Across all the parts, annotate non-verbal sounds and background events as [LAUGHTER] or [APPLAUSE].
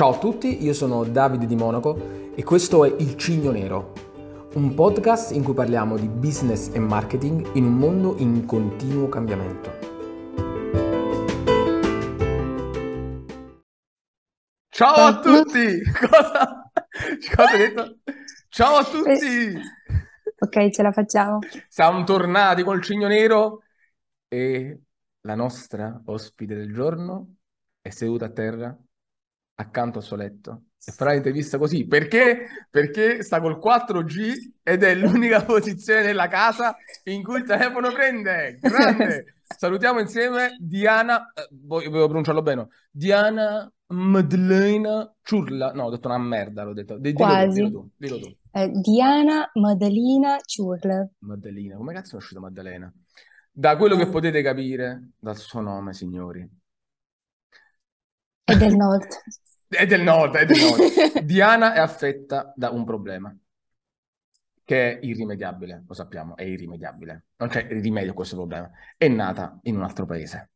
Ciao a tutti, io sono Davide di Monaco e questo è Il Cigno Nero, un podcast in cui parliamo di business e marketing in un mondo in continuo cambiamento. Ciao a tutti! [LAUGHS] Cosa, Cosa hai detto? Ciao a tutti! Ok, ce la facciamo. Siamo tornati col Cigno Nero e la nostra ospite del giorno è seduta a terra accanto al suo letto e farà l'intervista così perché? Perché sta col 4G ed è l'unica [LAUGHS] posizione della casa in cui il telefono prende. Grande! [LAUGHS] Salutiamo insieme Diana, eh, volevo pronunciarlo bene, Diana Maddalena Ciurla. No, ho detto una merda, l'ho detto. Dillo Quasi. dillo tu, dillo tu. Eh, Diana Maddalena Ciurla. Maddalena, come cazzo è uscita Maddalena? Da quello che Eh, potete capire dal suo nome, signori. È del [LAUGHS] nord. È del nord, è del nord. [LAUGHS] Diana è affetta da un problema che è irrimediabile, lo sappiamo, è irrimediabile. Non c'è rimedio a questo problema. È nata in un altro paese.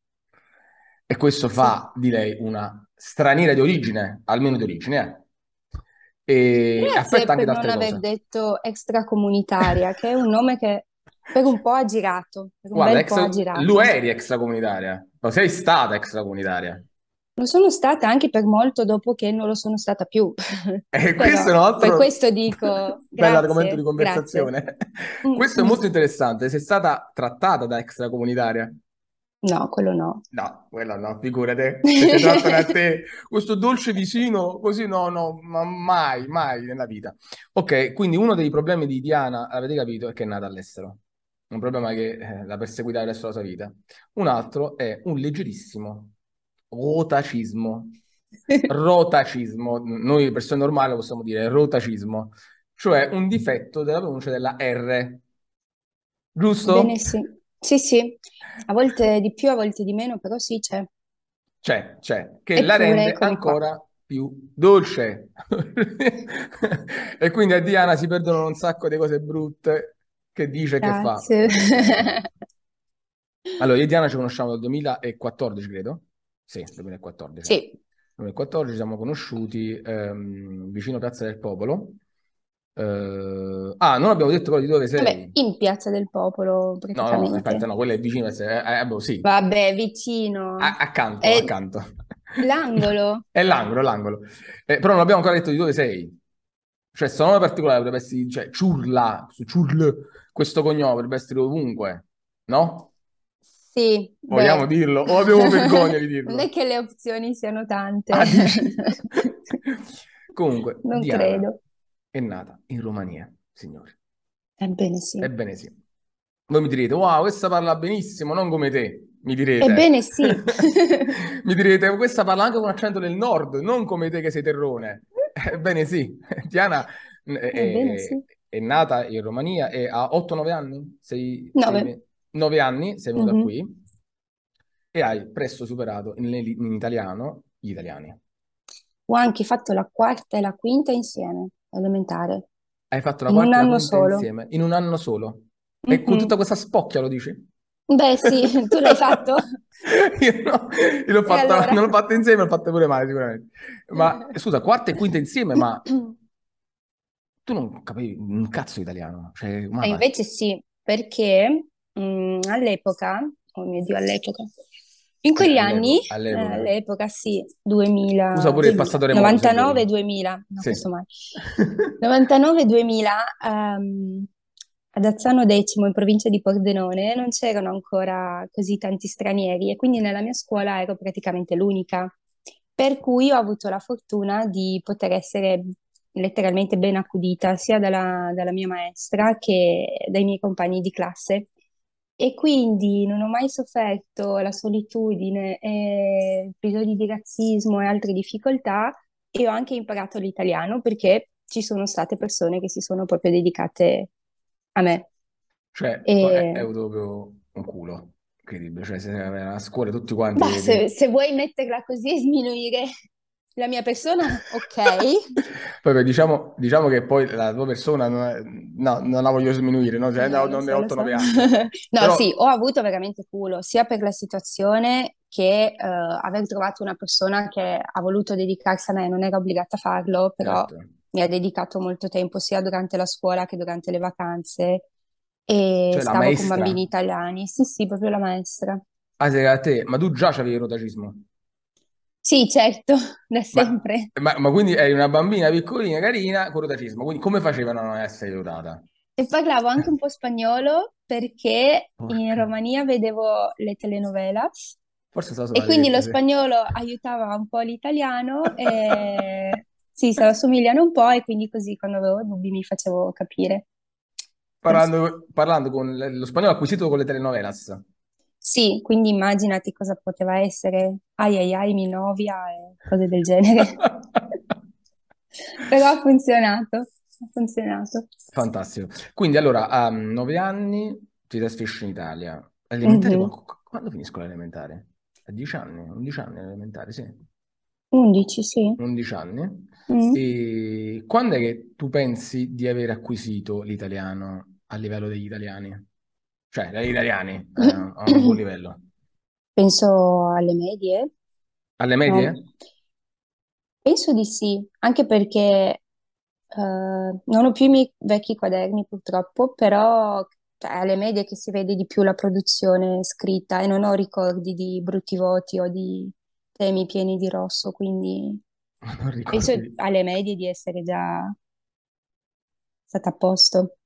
E questo fa di lei una straniera di origine, almeno di origine, eh. E Grazie affetta anche per da non altre aver cose. detto extracomunitaria, che è un nome che per un po' ha girato, per un Guarda, bel po' ha extra... girato. lo eri extracomunitaria, lo sei stata extracomunitaria. Lo sono stata anche per molto dopo che non lo sono stata più. [LAUGHS] E questo è un per altro questo dico [LAUGHS] bell'argomento di grazie, grazie. conversazione. Mm, Questo è mm. molto interessante. Sei stata trattata da extracomunitaria? No, quello no. No, quella no, figurate, se trattano a te, [LAUGHS] questo dolce vicino, così no, no, ma mai, mai nella vita. Ok, quindi uno dei problemi di Diana, avete capito, è che è nata all'estero. Un problema che eh, la perseguita il resto della sua vita. Un altro è un leggerissimo rotacismo. [LAUGHS] Rotacismo, noi persone normali possiamo dire rotacismo, cioè un difetto della pronuncia della R, giusto? Bene, sì. Sì, sì. A volte di più, a volte di meno, però sì, c'è. C'è, c'è, che la Eppure, rende eccomi qua. ancora più dolce. [LAUGHS] E quindi a Diana si perdono un sacco di cose brutte che dice e che fa. Grazie. [LAUGHS] Allora, io e Diana ci conosciamo dal 2014, credo. Sì, 2014. Sì, 2014 ci siamo conosciuti ehm, vicino Piazza del Popolo. Eh, ah, non abbiamo detto però di dove vabbè, sei. in Piazza del Popolo No, no, aspetta, no, quella è vicino. Eh, eh, boh, sì, Vabbè, vicino. A- accanto, È accanto. l'angolo. [LAUGHS] È l'angolo, l'angolo. Eh, però non abbiamo ancora detto di dove sei. Cioè, sto nome particolare potrebbe essere, cioè, Ciurla, su Ciurl, questo cognome potrebbe essere ovunque, no? Sì, Vogliamo beh, dirlo? O abbiamo vergogna di [LAUGHS] non dirlo? è che le opzioni siano tante. Ah? [LAUGHS] Comunque, Non Diana credo. è nata in Romania, signori. Ebbene sì. Ebbene sì. Voi mi direte, wow, questa parla benissimo, non come te, mi direte. Ebbene sì. [LAUGHS] Mi direte, questa parla anche con accento del nord, non come te che sei terrone. Ebbene sì, Diana eh, Ebbene è, sì. è nata in Romania e ha 8-9 anni, sei, sei Nove. ve- 9 anni, sei venuta Mhm. qui e hai presto superato in, in italiano gli italiani. Ho anche fatto la quarta e la quinta insieme, elementare, Hai fatto la in quarta e la quinta solo. insieme, in un anno solo. E con tutta questa spocchia lo dici? Beh sì, [LAUGHS] tu l'hai fatto? Io no, io l'ho fatta, allora? non l'ho fatta insieme, l'ho fatta pure male sicuramente. Ma scusa, quarta e quinta insieme, ma [CLEARS THROAT] tu non capivi un cazzo italiano, cioè, E invece sì, perché mm, all'epoca, oh mio Dio, all'epoca, in Eh, quegli all'epoca, anni, eh, all'epoca. all'epoca sì, 2000, Usa pure il 2000, passatore mobile se 99, vuoi. 2000, no, Sì. questo mai. [LAUGHS] 99-2000, ehm, ad Azzano X, in provincia di Pordenone, non c'erano ancora così tanti stranieri e quindi nella mia scuola ero praticamente l'unica. Per cui ho avuto la fortuna di poter essere letteralmente ben accudita sia dalla, dalla mia maestra che dai miei compagni di classe. E quindi non ho mai sofferto la solitudine, e episodi di razzismo e altre difficoltà e ho anche imparato l'italiano perché ci sono state persone che si sono proprio dedicate a me. Cioè, è, è E... proprio un culo, incredibile. Cioè, se a scuola tutti quanti... Bah, se, se vuoi metterla così e sminuire la mia persona, ok. [LAUGHS] Poi beh, diciamo, diciamo che poi la tua persona, non è- no, non la voglio sminuire, no? Cioè, No, non è lo so. 8-9 [LAUGHS] anni. No, Però, sì, ho avuto veramente culo, sia per la situazione che eh, aver trovato una persona che ha voluto dedicarsi a me, non era obbligata a farlo, però Certo. mi ha dedicato molto tempo sia durante la scuola che durante le vacanze e Cioè stavo con bambini italiani. Sì, sì, proprio la maestra. Ah, sei a te, ma tu già c'avevi il rotacismo? Sì, certo, [LAUGHS] da sempre. ma- ma quindi eri una bambina piccolina, carina, con rotacismo. Quindi come facevano a non essere dotata? E parlavo anche un po' spagnolo perché in. Romania vedevo le telenovelas Forse so e quindi lo spagnolo aiutava un po' l'italiano e [LAUGHS] sì, se assomigliano un po' e quindi così quando avevo dubbi mi facevo capire. Parlando, parlando con lo spagnolo acquisito con le telenovelas. Sì, quindi immaginati cosa poteva essere ai ai ai, mi novia e cose del genere. [LAUGHS] Però ha funzionato, ha funzionato. Fantastico. Quindi allora, a nove anni ti trasferisci in Italia. Elementare, Mhm. qua- quando finisco l'elementare? A dieci anni? 11 anni elementare, sì. 11, sì. 11 anni. Mm. E quando è che tu pensi di aver acquisito l'italiano a livello degli italiani? Cioè, dagli italiani, [CLEARS THROAT] eh, a un buon livello. Penso alle medie, Alle no? medie? Penso di sì, anche perché eh, non ho più i miei vecchi quaderni purtroppo, però cioè, è alle medie che si vede di più la produzione scritta e non ho ricordi di brutti voti o di temi pieni di rosso, quindi [LAUGHS] Non penso alle medie di essere già stata a posto.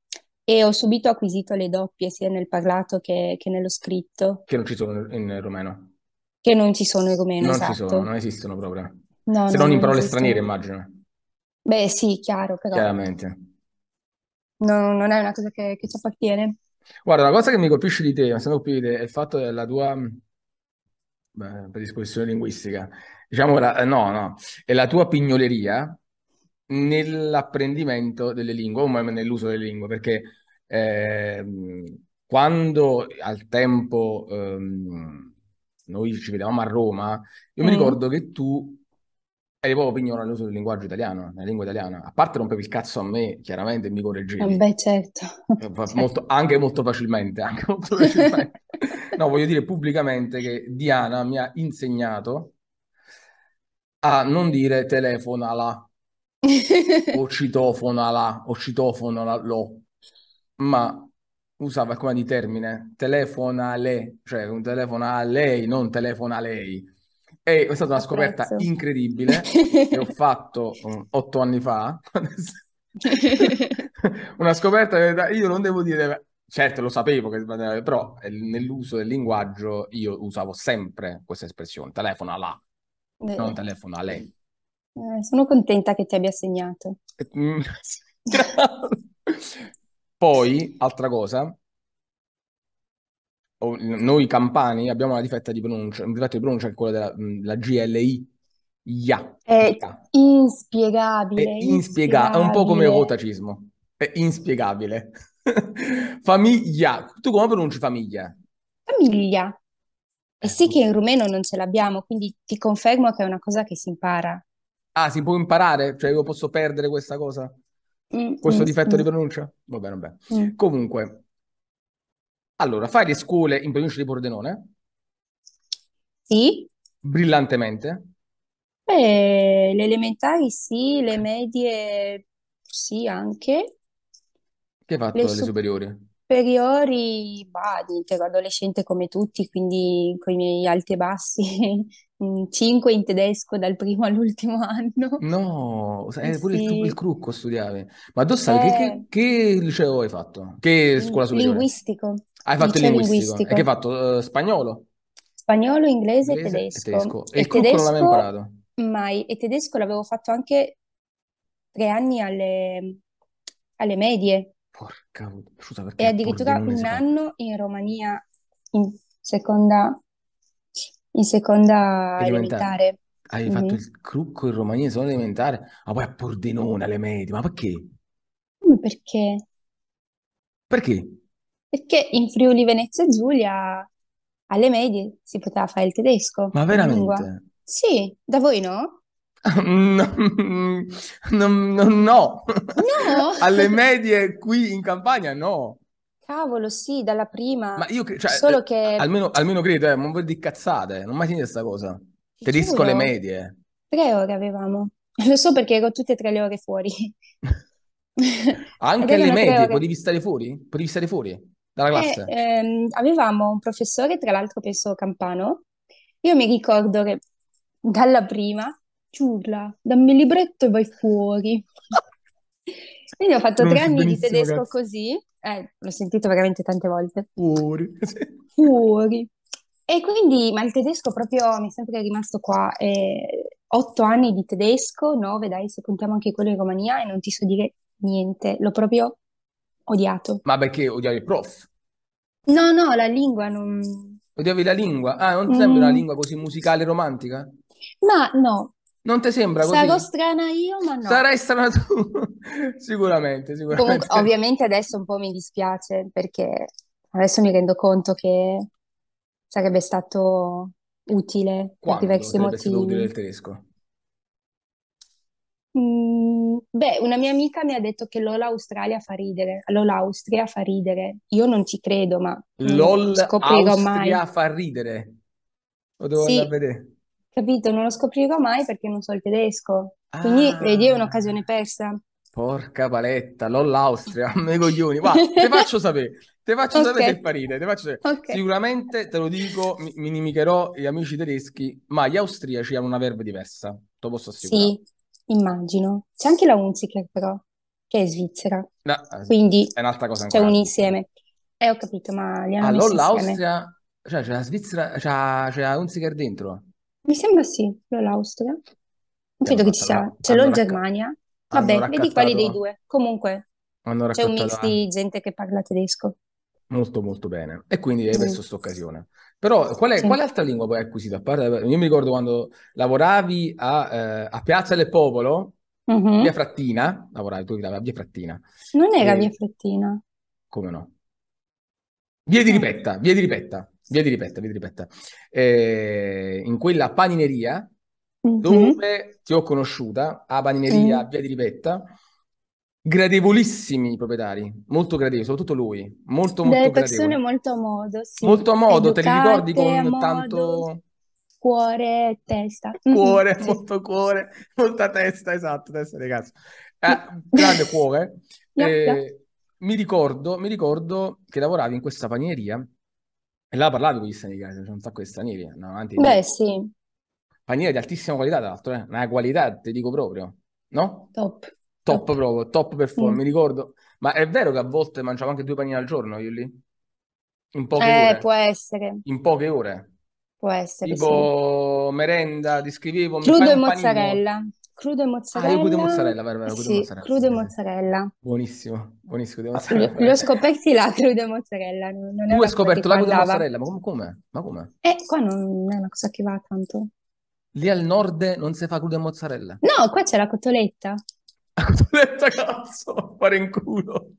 E ho subito acquisito le doppie sia nel parlato che, che nello scritto, che non ci sono in romeno. che non ci sono in rumeno, Non ci sono, esatto. non esistono proprio. No, Se no, non in parole esistono. straniere, immagino. Beh, sì, chiaro, però Chiaramente. no- non è una cosa che, che ci appartiene. Guarda, una cosa che mi colpisce di te, mi sembra colpire di te, è il fatto della tua beh, predisposizione linguistica. Diciamo, la- no, no, è la tua pignoleria nell'apprendimento delle lingue, o nell'uso delle lingue, perché ehm, quando al tempo ehm, noi ci vedevamo a Roma, io mi Mm. ricordo che tu eri proprio pignolo nell'uso del linguaggio italiano, nella lingua italiana. A parte rompevi il cazzo a me, chiaramente, mi correggevi. Vabbè, certo, Eh, certo. molto- anche molto facilmente, anche molto [LAUGHS] facilmente. No, voglio dire pubblicamente che Diana mi ha insegnato a non dire telefonala [LAUGHS] o citofonala o citofonalo, ma usava come di termine telefonale, cioè un telefona a lei, non telefona a lei. E è stata una scoperta Apprezzo. incredibile [LAUGHS] che ho fatto um, otto anni fa. [LAUGHS] Una scoperta che io non devo dire, certo lo sapevo, che, però nell'uso del linguaggio io usavo sempre questa espressione, telefona non Beh, telefona a lei. eh, sono contenta che ti abbia segnato. [LAUGHS] Poi, altra cosa, noi campani abbiamo una difetta di pronuncia, un difetto di pronuncia che è quello della mm, la GLI, ya, È ya. È inspiegabile, inspiegabile, è un po' come il inspiegabile. rotacismo, è inspiegabile. [LAUGHS] Famiglia, tu come pronunci famiglia? Famiglia. E Eh, sì che in rumeno non ce l'abbiamo, quindi ti confermo che è una cosa che si impara. Ah, si può imparare? Cioè io posso perdere questa cosa? Mm, Questo mm, difetto di mm, pronuncia? Va bene, va bene. Comunque, allora, fai le scuole in provincia di Pordenone, Sì? brillantemente. Beh, le elementari sì, le medie sì anche. Che hai fatto Le alle superiori? superiori, bah, ero adolescente come tutti, quindi con i miei alti e bassi, 5 in tedesco dal primo [LAUGHS] all'ultimo anno. No, Eh eh, pure il, tu- il sì, crucco studiavi. Ma tu stavi, che, che- eh, che liceo hai fatto? Che scuola superiore? linguistico, Hai fatto il liceo linguistico. E che hai linguistico, fatto? Eh, spagnolo, spagnolo, inglese inglese e tedesco. tedesco. E E il crucco non tedesco imparato? mai, e tedesco l'avevo fatto anche tre anni alle, alle medie. Porca, pu- scusa, e addirittura un anno in Romania in seconda, in seconda Elementare. elementare. Hai fatto Mhm. il crucco in Romania solo elementare, ma poi a Pordenone alle medie. Ma perché? Come perché? Perché? Perché in Friuli Venezia Giulia alle medie si poteva fare il tedesco Ma lingua. veramente? Sì, da voi no? [LAUGHS] No, no, no, no. No! Alle medie qui in Campania no. Cavolo, sì, dalla prima. Ma io, cre- cioè, Solo eh, che, almeno, almeno credo, eh, non vuol dire cazzate, non mai sentito questa cosa. ti le medie. tre ore avevamo. [LAUGHS] Lo so perché ero tutte e tre le ore fuori. [LAUGHS] Anche alle tre medie, ore. potevi stare fuori? Potevi stare fuori dalla E, classe? ehm, avevamo un professore, tra l'altro penso campano. Io mi ricordo che dalla prima ci urla, dammi il libretto e vai fuori. [LAUGHS] Quindi ho fatto tre Conosci anni di tedesco cazzo. così, eh, l'ho sentito veramente tante volte. Fuori. Fuori. E quindi, ma il tedesco proprio mi è sempre rimasto qua. eh, otto anni di tedesco, nove, dai, se contiamo anche quello in Romania, e non ti so dire niente. L'ho proprio odiato. Ma perché odiavi il prof? No, no, la lingua non... Odiavi la lingua? Ah, non ti sembra una Mm, lingua così musicale e romantica? ma no, Non ti sembra sarò così? strana io, ma no. Sarai strana tu. [LAUGHS] Sicuramente, Comunque, sicuramente. ovviamente adesso un po' mi dispiace perché adesso mi rendo conto che sarebbe stato utile per Quando diversi sarebbe stato utile motivi. il tedesco? Mm, beh, una mia amica mi ha detto che l'Ola Australia fa ridere, l'Ola Austria fa ridere. Io non ci credo, ma LOL scoprirò mai. Austria fa ridere. Lo devo andare a Sì, vedere. Capito, non lo scoprirò mai perché non so il tedesco. Quindi, vedi, è Ah, un'occasione persa. porca paletta, LOL Austria, [LAUGHS] me coglioni. Va, [LAUGHS] te faccio sapere, te faccio sapere se Ok, fa ridere, te faccio sapere. ok. Sicuramente, te lo dico, mi, mi inimicherò gli amici tedeschi, ma gli austriaci hanno una verve diversa, te lo posso assicurare. Sì, immagino. C'è anche la Hunziker però, che è svizzera. No, Quindi è un'altra cosa c'è ancora un la Svizzera. insieme. Eh, ho capito, ma li Ah, hanno messi LOL insieme. Austria, cioè c'è la Svizzera, c'è c'è la Hunziker dentro. Mi sembra sì, l'Austria. Non Che hanno credo che ci sia. hanno, l'Ol racca- Germania. Vabbè, vedi quali dei due. Comunque, hanno c'è un mix raccattato di gente che parla tedesco. molto molto bene. E quindi hai perso questa occasione. Però quale, sì. quale altra lingua poi hai acquisito? A parte, io mi ricordo quando lavoravi a, eh, a Piazza del Popolo, Mhm. via Frattina, lavoravi, tu a via Frattina, Non era via e Frattina. come no? Via di No. Ripetta, via di Ripetta, via di Ripetta, via di Ripetta. Eh, in quella panineria Mhm. dove ti ho conosciuta, a panineria, Mm. via di Ripetta, gradevolissimi i proprietari, molto gradevoli, soprattutto lui, molto molto Delle persone molto a modo, sì. Molto a modo, te li ricordi Educate, con modo, tanto cuore e testa. [LAUGHS] Cuore, sì. molto cuore, molta testa, esatto, testa di cazzo. Eh, grande cuore. [LAUGHS] Eh, mi ricordo, mi ricordo che lavoravi in questa panineria e là parlavi con gli stranieri, c'è un sacco di stranieri, no, avanti Beh, sì, Paniere di altissima qualità, tra l'altro, eh? Una qualità, ti dico proprio, no? top, Top top. proprio, top perform, Mm. mi ricordo. Ma è vero che a volte mangiavo anche due panini al giorno io lì? In poche Eh, ore? può essere, In poche ore? può essere, sì. Tipo merenda, ti scrivevo, Crudo e un panino? Mozzarella. Crudo e Ah, io crudo e mozzarella. mozzarella, vero, vero, crudo e Sì, mozzarella, crudo e mozzarella. Buonissimo, buonissimo, crudo e mozzarella. li ho scoperti là, crudo e mozzarella. Non Tu hai scoperto la crudo e mozzarella, ma com- come? Ma come? Eh, qua non è una cosa che va tanto. Lì al nord non si fa crudo e mozzarella? No, qua c'è la cotoletta. Cotoletta cazzo, fare in culo.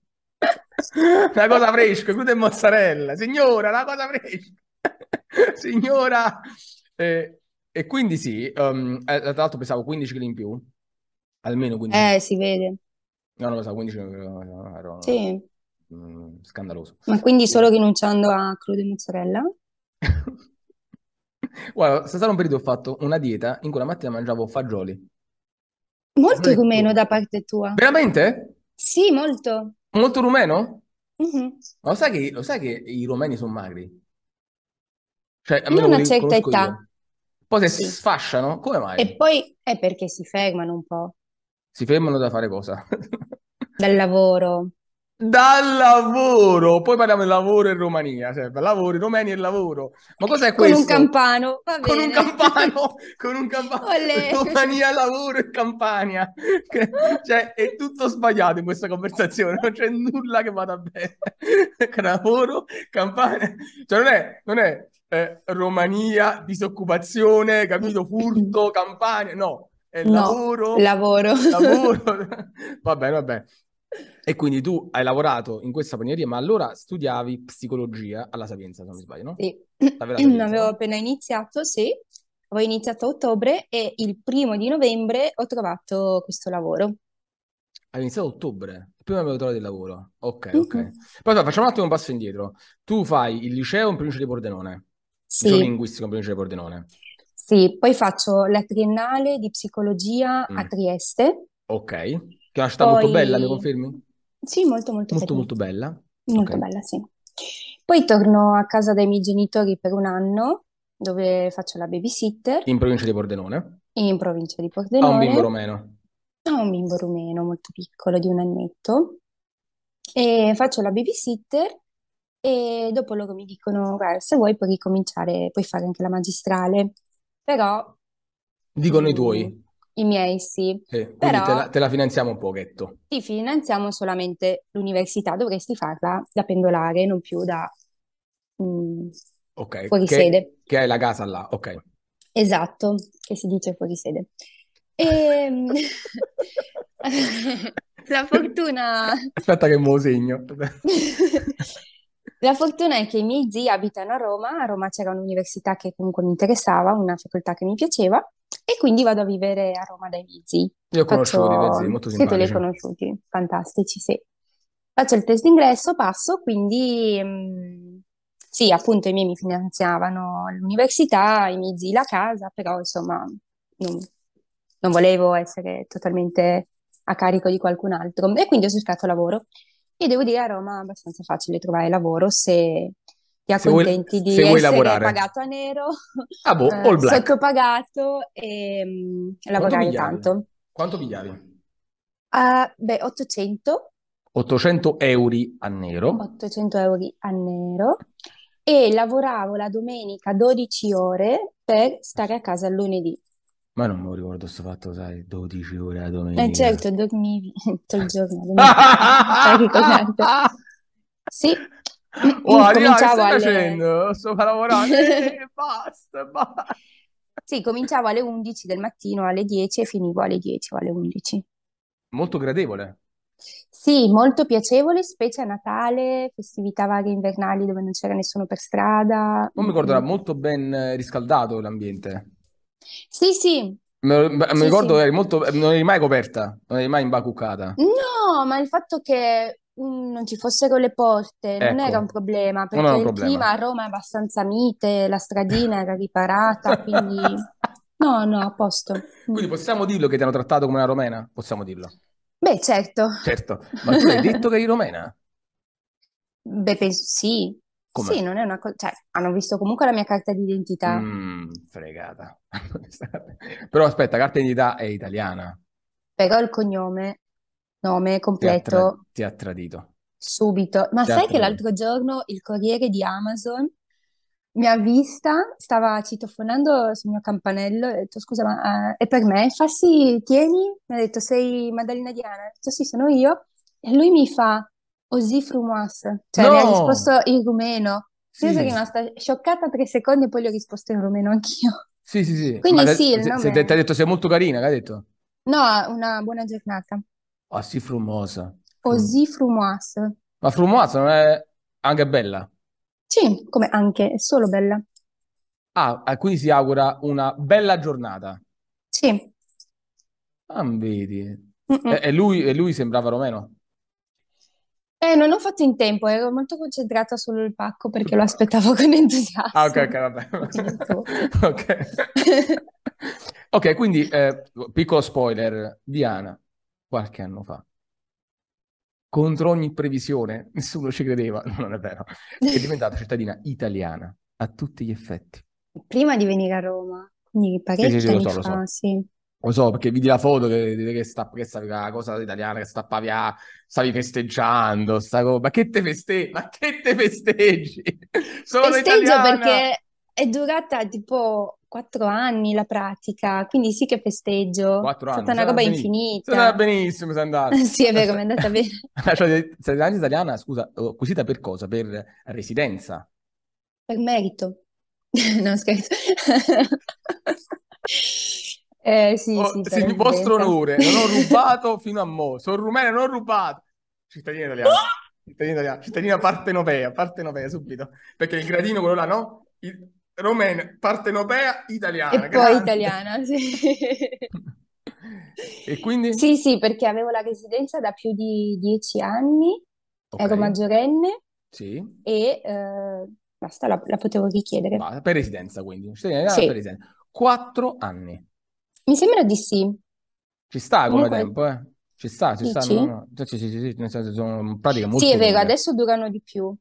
Una cosa fresca, crudo e mozzarella. Signora, una cosa fresca. Signora. Eh, e quindi sì, um, eh, tra l'altro pesavo 15 kg in più, almeno 15 kg. Eh, si vede. No, non pesavo 15 kg, ero, ero, Sì. mm, scandaloso. Ma quindi solo rinunciando a crudo e mozzarella? [LAUGHS] Guarda, stato un periodo ho fatto una dieta in cui la mattina mangiavo fagioli. Molto rumeno da parte tua. Veramente? Sì, molto. Molto rumeno? Mhm. Ma lo sai che, lo sai che i romeni sono magri? Cioè, almeno Non a quelli che certa conosco età. io. Poi se si Sì. sfasciano, come E mai? poi è perché si fermano un po' Si fermano da fare cosa? [LAUGHS] dal lavoro. Dal lavoro! Poi parliamo del lavoro in Romania, cioè, lavoro, i romeni e lavoro. Ma cos'è Con un questo? campano, va Con un bene. campano, [LAUGHS] con un campano, Olè. Romania, lavoro e Campania. Cioè, è tutto sbagliato in questa conversazione, non c'è nulla che vada bene. [LAUGHS] Lavoro, Campania, cioè non è, non è eh, Romania, disoccupazione, capito, furto, [LAUGHS] Campania, no, è No, lavoro, lavoro. [LAUGHS] lavoro. Va bene, va bene. E quindi tu hai lavorato in questa panineria, ma allora studiavi psicologia alla Sapienza, se non mi sbaglio, no? Sì. Sapienza, Avevo no? appena iniziato, sì. Avevo iniziato a ottobre e il primo di novembre ho trovato questo lavoro. Hai iniziato a ottobre, prima avevo trovato il lavoro. Ok, ok. Poi no, facciamo un attimo un passo indietro. Tu fai il liceo in provincia di Pordenone, Sì, linguistico in provincia di Pordenone. sì, poi faccio la triennale di psicologia a Mm, Trieste, ok. Che è una città molto bella, mi poi confermi? sì, molto molto Molto molto bella. molto Ok. bella, sì. Poi torno a casa dai miei genitori per un anno, dove faccio la babysitter In provincia di Pordenone. in provincia di Ha un bimbo Pordenone. romeno. Ho un bimbo rumeno molto piccolo di un annetto e faccio la babysitter e dopo loro mi dicono, guarda, se vuoi puoi ricominciare, puoi fare anche la magistrale, però Dicono i tuoi. i miei sì, Sì, quindi te però la, te la finanziamo un pochetto. ti finanziamo solamente l'università, dovresti farla da pendolare, non più da mm, Ok. fuori Che, sede. che hai la casa là. Ok. Esatto, che si dice fuori sede. E [LAUGHS] la fortuna [LAUGHS] Aspetta che me lo segno. [LAUGHS] La fortuna è che i miei zii abitano a Roma, a Roma c'era un'università che comunque mi interessava, una facoltà che mi piaceva e quindi vado a vivere a Roma dai miei zii. Io ho conosciuto i tuoi zii, Faccio... molto Sì, tu li hai simpatici. conosciuti, fantastici, sì. Faccio il test d'ingresso, passo, quindi mm, sì, appunto i miei mi finanziavano l'università, i miei zii la casa, però insomma non, non volevo essere totalmente a carico di qualcun altro e quindi ho cercato lavoro. E devo dire a Roma è abbastanza facile trovare lavoro se ti Se vuoi, accontenti di se essere lavorare. pagato a nero, Ah, boh, [LAUGHS] eh, sottopagato e Quanto lavorare pigliavi? tanto. Quanto pigliavi? Ah, beh, 800, 800 euro a nero. 800 euro a nero e lavoravo la domenica 12 ore per stare a casa il lunedì. Ma non mi ricordo questo fatto, sai, 12 ore a domenica. certo, dormivi [LAUGHS] tutto il giorno, domenica? [LAUGHS] Sì, Wow, che cominciavo alle... facendo? Sto lavorando. Eh, [LAUGHS] basta, basta. Sì, cominciavo alle 11 del mattino, alle 10 e finivo alle 10 o alle 11. Molto gradevole. Sì, molto piacevole, specie a Natale, festività varie invernali dove non c'era nessuno per strada. Non mi ricordo, era Mm. molto ben eh, riscaldato l'ambiente. Sì, sì, Me, me- mi sì, ricordo sì. eri molto, non eri mai coperta, non eri mai imbacuccata. No, ma il fatto che mm, non ci fossero le porte non era un Ecco, problema, perché un il problema. clima a Roma è abbastanza mite, la stradina era riparata, quindi [LAUGHS] no, no, a posto. Quindi possiamo dirlo che ti hanno trattato come una romena? Possiamo dirlo. Beh, certo. Certo, ma tu hai detto che eri romena? Beh, penso sì. Com'è? Sì, non è una cosa, cioè, hanno visto comunque la mia carta d'identità. Mm, fregata. [LAUGHS] Però aspetta, carta d'identità è italiana. Però il cognome, nome Ti ha, tra- completo, ti ha tradito. subito. Ma Ti sai che l'altro giorno il corriere di Amazon mi ha vista, stava citofonando sul mio campanello e ho detto scusa, ma eh, è per me? Fa sì, tieni. Mi ha detto sei Maddalena Diana? Ho detto sì, sono io. E lui mi fa Osì frumoas, cioè mi ha No! risposto in rumeno. Io sono Sì, rimasta scioccata tre secondi e poi gli ho risposto in rumeno anch'io. sì, sì, sì. Ma Quindi te- sì, il se, se ti ha detto sei molto carina, che ha detto? No, una buona giornata. Ah, sì, frumosa. Frum- Osì frumoas. Ma frumosa non è anche bella? Sì, come anche, è solo bella. Ah, ah, quindi si augura una bella giornata. Sì. Ah, vedi. E, e lui, e lui sembrava romeno? Eh, non ho fatto in tempo, ero molto concentrata sul pacco perché lo [LAUGHS] Ah, aspettavo con ok, ok, entusiasmo. vabbè. [LAUGHS] Ok. Ok, quindi, eh, piccolo spoiler, Diana, qualche anno fa, contro ogni previsione, nessuno ci credeva, [LAUGHS] non è vero, è diventata cittadina italiana a tutti gli effetti. Prima di venire a Roma, quindi Sì, sì, sì, parecchi lo anni so, fa, so. sì. Lo so, perché vidi la foto che, che, sta, che la cosa italiana, che stappavi a, stavi festeggiando, sta cosa. Ma che te festeggi? Ma che te festeggi? Sono Festeggio italiana! perché è durata tipo quattro anni la pratica, quindi sì che festeggio. È Quattro stata anni, una sei andata roba benissimo. Sei andata infinita. benissimo, sei andata. [LAUGHS] Sì, è vero, mi è andata bene. [LAUGHS] Cioè, cittadinanza italiana, scusa, oh, acquisita per cosa? Per residenza? Per merito. [LAUGHS] No, scherzo. Eh, sì, Oh, sì, per sign- vostro onore, non ho rubato [LAUGHS] fino a mo'. Sono rumena, non ho rubato. Cittadina italiana. Cittadina italiana. Cittadina partenopea, partenopea subito. Perché il gradino quello là, no? Il, romena, partenopea, italiana. E poi Grande. italiana, sì. [LAUGHS] E quindi? Sì, sì, perché avevo la residenza da più di dieci anni, Ok, ero maggiorenne sì. e eh, basta, la, la potevo richiedere. Va, per residenza quindi. Cittadinanza per Sì, residenza. Quattro anni. Mi sembra di sì. Ci sta come Comunque, tempo, eh? Ci sta, ci sta, no, dici? no. Sì, sì, sì, sì, sì, nel senso sono Sì, molto è vero, lunghe. adesso durano di più.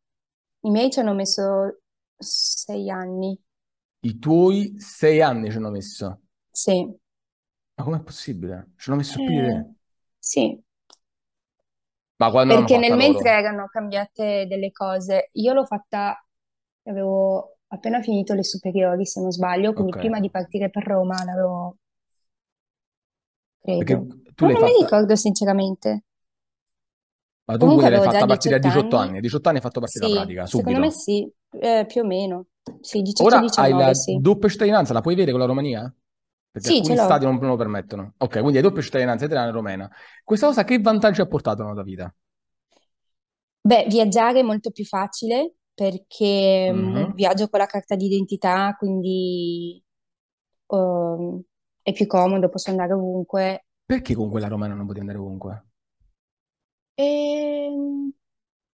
I miei ci hanno messo sei anni. I tuoi sei anni ci hanno messo. Sì. Ma com'è possibile? Ci hanno messo più di Eh, te. sì, Ma quando perché nel mentre erano cambiate delle cose. Io l'ho fatta, avevo appena finito le superiori, se non sbaglio, quindi Ok. prima di partire per Roma l'avevo, Perché credo. tu l'hai non mi fatta... ricordo sinceramente. Ma tu Comunque quindi l'hai avevo già fatta partire a 18 18 anni. anni. A 18 anni hai fatto partire la Sì, pratica, secondo me subito. sì, eh, più o meno. Sì, Ora hai 18-19, la sì. doppia cittadinanza, la puoi avere con la Romania? Perché Sì, ce alcuni stati non, non lo permettono. Ok, quindi hai doppia cittadinanza italiana e romena. Questa cosa che vantaggi ha portato nella tua vita? Beh, viaggiare è molto più facile perché mm, Mhm. viaggio con la carta d'identità, quindi ehm, è più comodo, posso andare ovunque. Perché con quella romena non potevi andare ovunque? Ehm,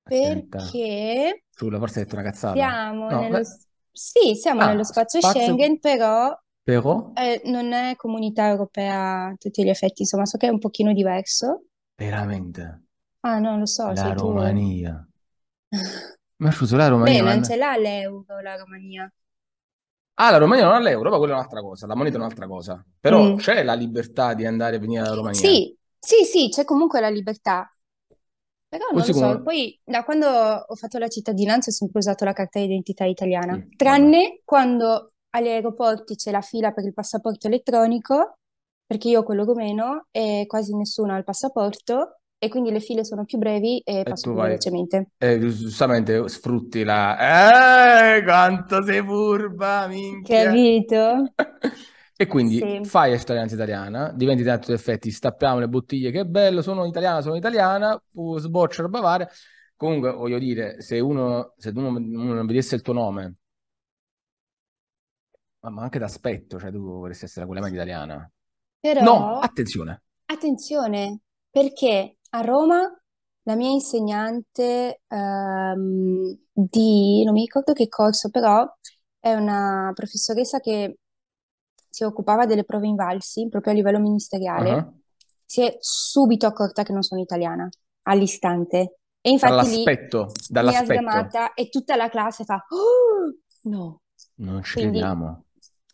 Attenta. perché Sulla forse hai detto una cazzata. siamo No, nello, beh. sì, siamo nello Ah, spazio spazio Schengen, però però eh, non è comunità europea a tutti gli effetti, insomma, so che è un pochino diverso. veramente Ah, no, lo so, la sei tu. Romania. [LAUGHS] Ma scusa, la Beh, Romania non non... ce l'ha l'euro, la Romania. Ah, la Romania non ha l'euro, ma quella è un'altra cosa. La moneta è un'altra cosa. Però Mm. c'è la libertà di andare e venire alla Romania. Sì, sì, sì, c'è comunque la libertà, però non Così lo so. come... Poi da quando ho fatto la cittadinanza ho sempre usato la carta d'identità italiana, Mm, vabbè. tranne quando agli aeroporti c'è la fila per il passaporto elettronico, perché io ho quello rumeno e quasi nessuno ha il passaporto, e quindi le file sono più brevi e E passo tu più velocemente. E giustamente sfrutti la... Eh, quanto sei furba, minchia! Capito? [LAUGHS] E quindi Sì. fai cittadinanza italiana, diventi a tutti gli effetti, stappiamo le bottiglie, che bello, sono italiana, sono italiana, sboccia roba varia. Comunque, voglio dire, se uno, se uno, uno non vedesse il tuo nome, ma anche d'aspetto, cioè tu vorresti essere quella media italiana. No, Però attenzione. Attenzione, perché a Roma la mia insegnante ehm, di, non mi ricordo che corso, però è una professoressa che si occupava delle prove invalsi proprio a livello ministeriale, Ah, si è subito accorta che non sono italiana, all'istante. E infatti lì Dall'aspetto, mi ha dall'aspetto. sgamata e tutta la classe fa, oh, no. Non ci Quindi, crediamo.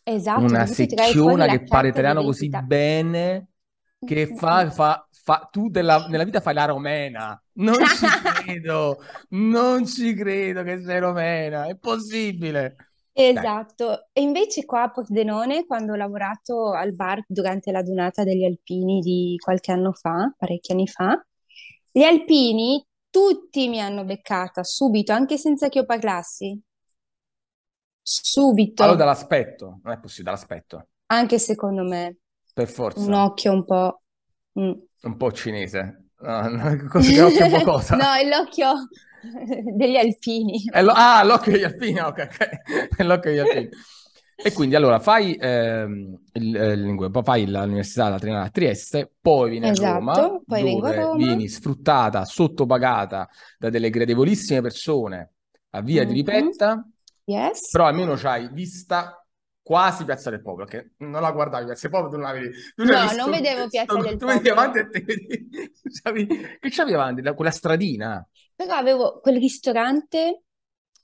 esatto, Una secchiona che parla italiano così bene che fa, fa, fa- tu della- nella vita fai la romena. Non ci [LAUGHS] credo, non ci credo che sei romena, è possibile. Dai, Esatto, e invece qua a Pordenone, quando ho lavorato al bar durante la donata degli alpini di qualche anno fa, parecchi anni fa, gli alpini tutti mi hanno beccata subito, anche senza che io parlassi, allora subito, dall'aspetto, non è possibile, dall'aspetto, anche secondo me, per un forza, occhio un po'... mm. un po' cinese. No, no, cosa che occhio un po' cosa? [LAUGHS] No, è l'occhio degli alpini. Lo- ah, l'occhio degli alpini, ok, ok, è l'occhio degli alpini. E quindi allora fai, ehm, il, eh, il fai l'università la Triennale a Trieste, poi vieni a Roma, Esatto, poi vengo a Roma. vieni sfruttata, sottopagata da delle gradevolissime persone a via di Mhm. Ripetta, Yes. però almeno c'hai vista quasi Piazza del Popolo, che non la guardavi Piazza del Popolo, tu non la vedi. Tu No, visto non vedevo Piazza sto- del tu vedi avanti Popolo, e te [LAUGHS] vedi, che c'avevi avanti? La- Quella stradina, però avevo quel ristorante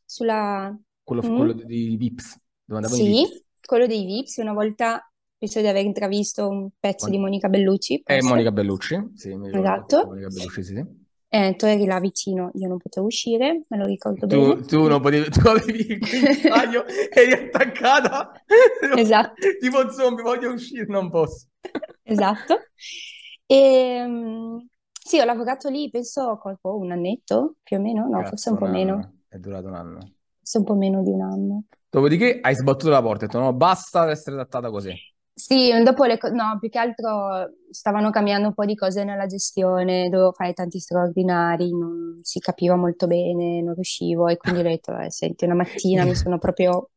sulla... quello, Mm? quello di Vips, dove i Vips. Sì, quello dei Vips. Una volta penso di aver intravisto un pezzo di Mon- Monica Bellucci, E forse. Monica Bellucci, sì, mi. Esatto. Monica Bellucci, sì, sì. Eh, tu eri là vicino, io non potevo uscire, me lo ricordo Tu, bene. tu non potevi, tu avevi il guinzaglio, [LAUGHS] eri attaccata, [LAUGHS] Esatto, tipo zombie, voglio uscire, non posso. esatto. E, mm, sì, ho lavorato lì, penso, qualco- un annetto, più o meno, no, forse Cazzo, un po' un meno, anno, è durato un anno. forse un po' meno di un anno. Dopodiché hai sbattuto la porta e hai detto no, basta essere trattata così. Sì, dopo le cose, no, più che altro stavano cambiando un po' di cose nella gestione, dovevo fare tanti straordinari, non si capiva molto bene, non riuscivo e quindi ho detto, eh, senti, una mattina mi sono proprio...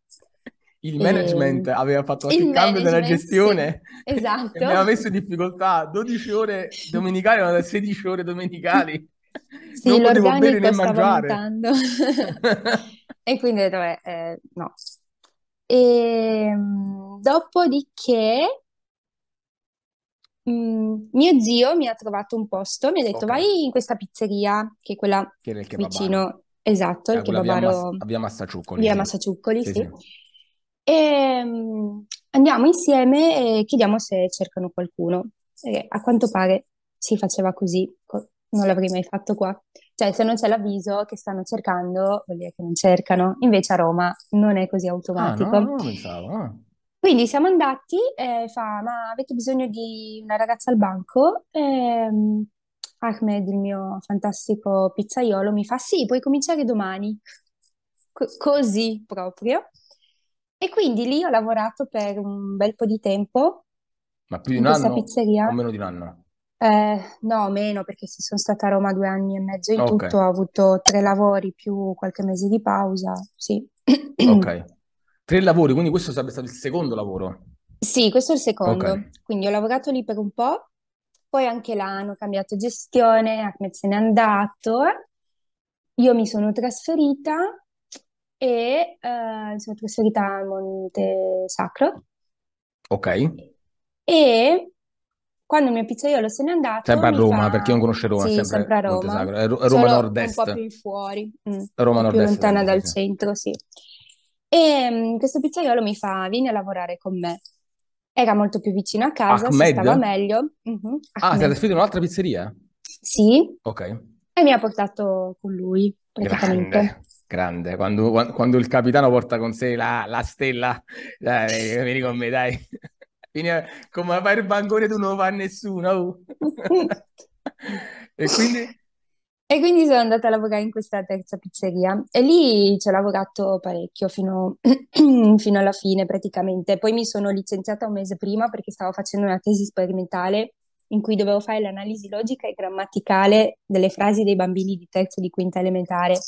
il management aveva fatto il cambio sì, gestione e [LAUGHS] esatto. mi aveva messo in difficoltà. 12 ore domenicali erano da 16 ore domenicali. Sì, Non potevo bere né mangiare. [LAUGHS] E quindi ho detto, "Beh, eh, no. E, mm, dopodiché mm, mio zio mi ha trovato un posto, mi ha detto Ok, vai in questa pizzeria, che è quella che il kebabaro. vicino, esatto, il quella via, Mas- kebabaro a via Massaciuccoli, via sì. Massaciuccoli, Sì, sì. sì. E mm, andiamo insieme e chiediamo se cercano qualcuno. E a quanto pare si faceva così, co- non l'avrei mai fatto qua. Cioè, se non c'è l'avviso che stanno cercando, vuol dire che non cercano. Invece a Roma non è così Ah, no, automatico. non lo pensavo. ah. Quindi siamo andati e fa, ma avete bisogno di una ragazza al banco? Ehm, Ahmed, il mio fantastico pizzaiolo, mi fa, sì, puoi cominciare domani. Co- così proprio. E quindi lì ho lavorato per un bel po' di tempo Ma più di un anno o pizzeria. meno di un anno? Eh, no, meno perché se sono stata a Roma due anni e mezzo in Ok, tutto, ho avuto tre lavori più qualche mese di pausa, sì. ok. [CLEARS THROAT] Tre lavori, quindi questo sarebbe stato il secondo lavoro. Sì, questo è il secondo. Quindi ho lavorato lì per un po', poi anche là hanno cambiato gestione, Ahmed se n'è andato, io mi sono trasferita e eh, mi sono trasferita a Monte Sacro ok. e quando il mio pizzaiolo se n'è andato Sempre a Roma, per chi non fa, conosce Roma, sì, sempre sempre a Roma, è Ro- è Roma solo un po' nord-est. più fuori, mm, Roma più nord-est lontana dal sì, centro, sì. E mm, questo pizzaiolo mi fa, vieni a lavorare con me. Era molto più vicino a casa, si stava Ahmed? meglio. Mhm, Ah, Ahmed. trasferito in un'altra pizzeria? Sì, Ok. e mi ha portato con lui, praticamente. Grande, grande. Quando, quan- quando il capitano porta con sé la, la stella, dai, vieni con me, dai. A- come fare il bancone tu non lo fa nessuno. oh. [LAUGHS] E quindi? E quindi sono andata a lavorare in questa terza pizzeria e lì ci ho lavorato parecchio fino, [CLEARS THROAT] fino alla fine praticamente. Poi mi sono licenziata un mese prima perché stavo facendo una tesi sperimentale in cui dovevo fare l'analisi logica e grammaticale delle frasi dei bambini di terza e di quinta elementare,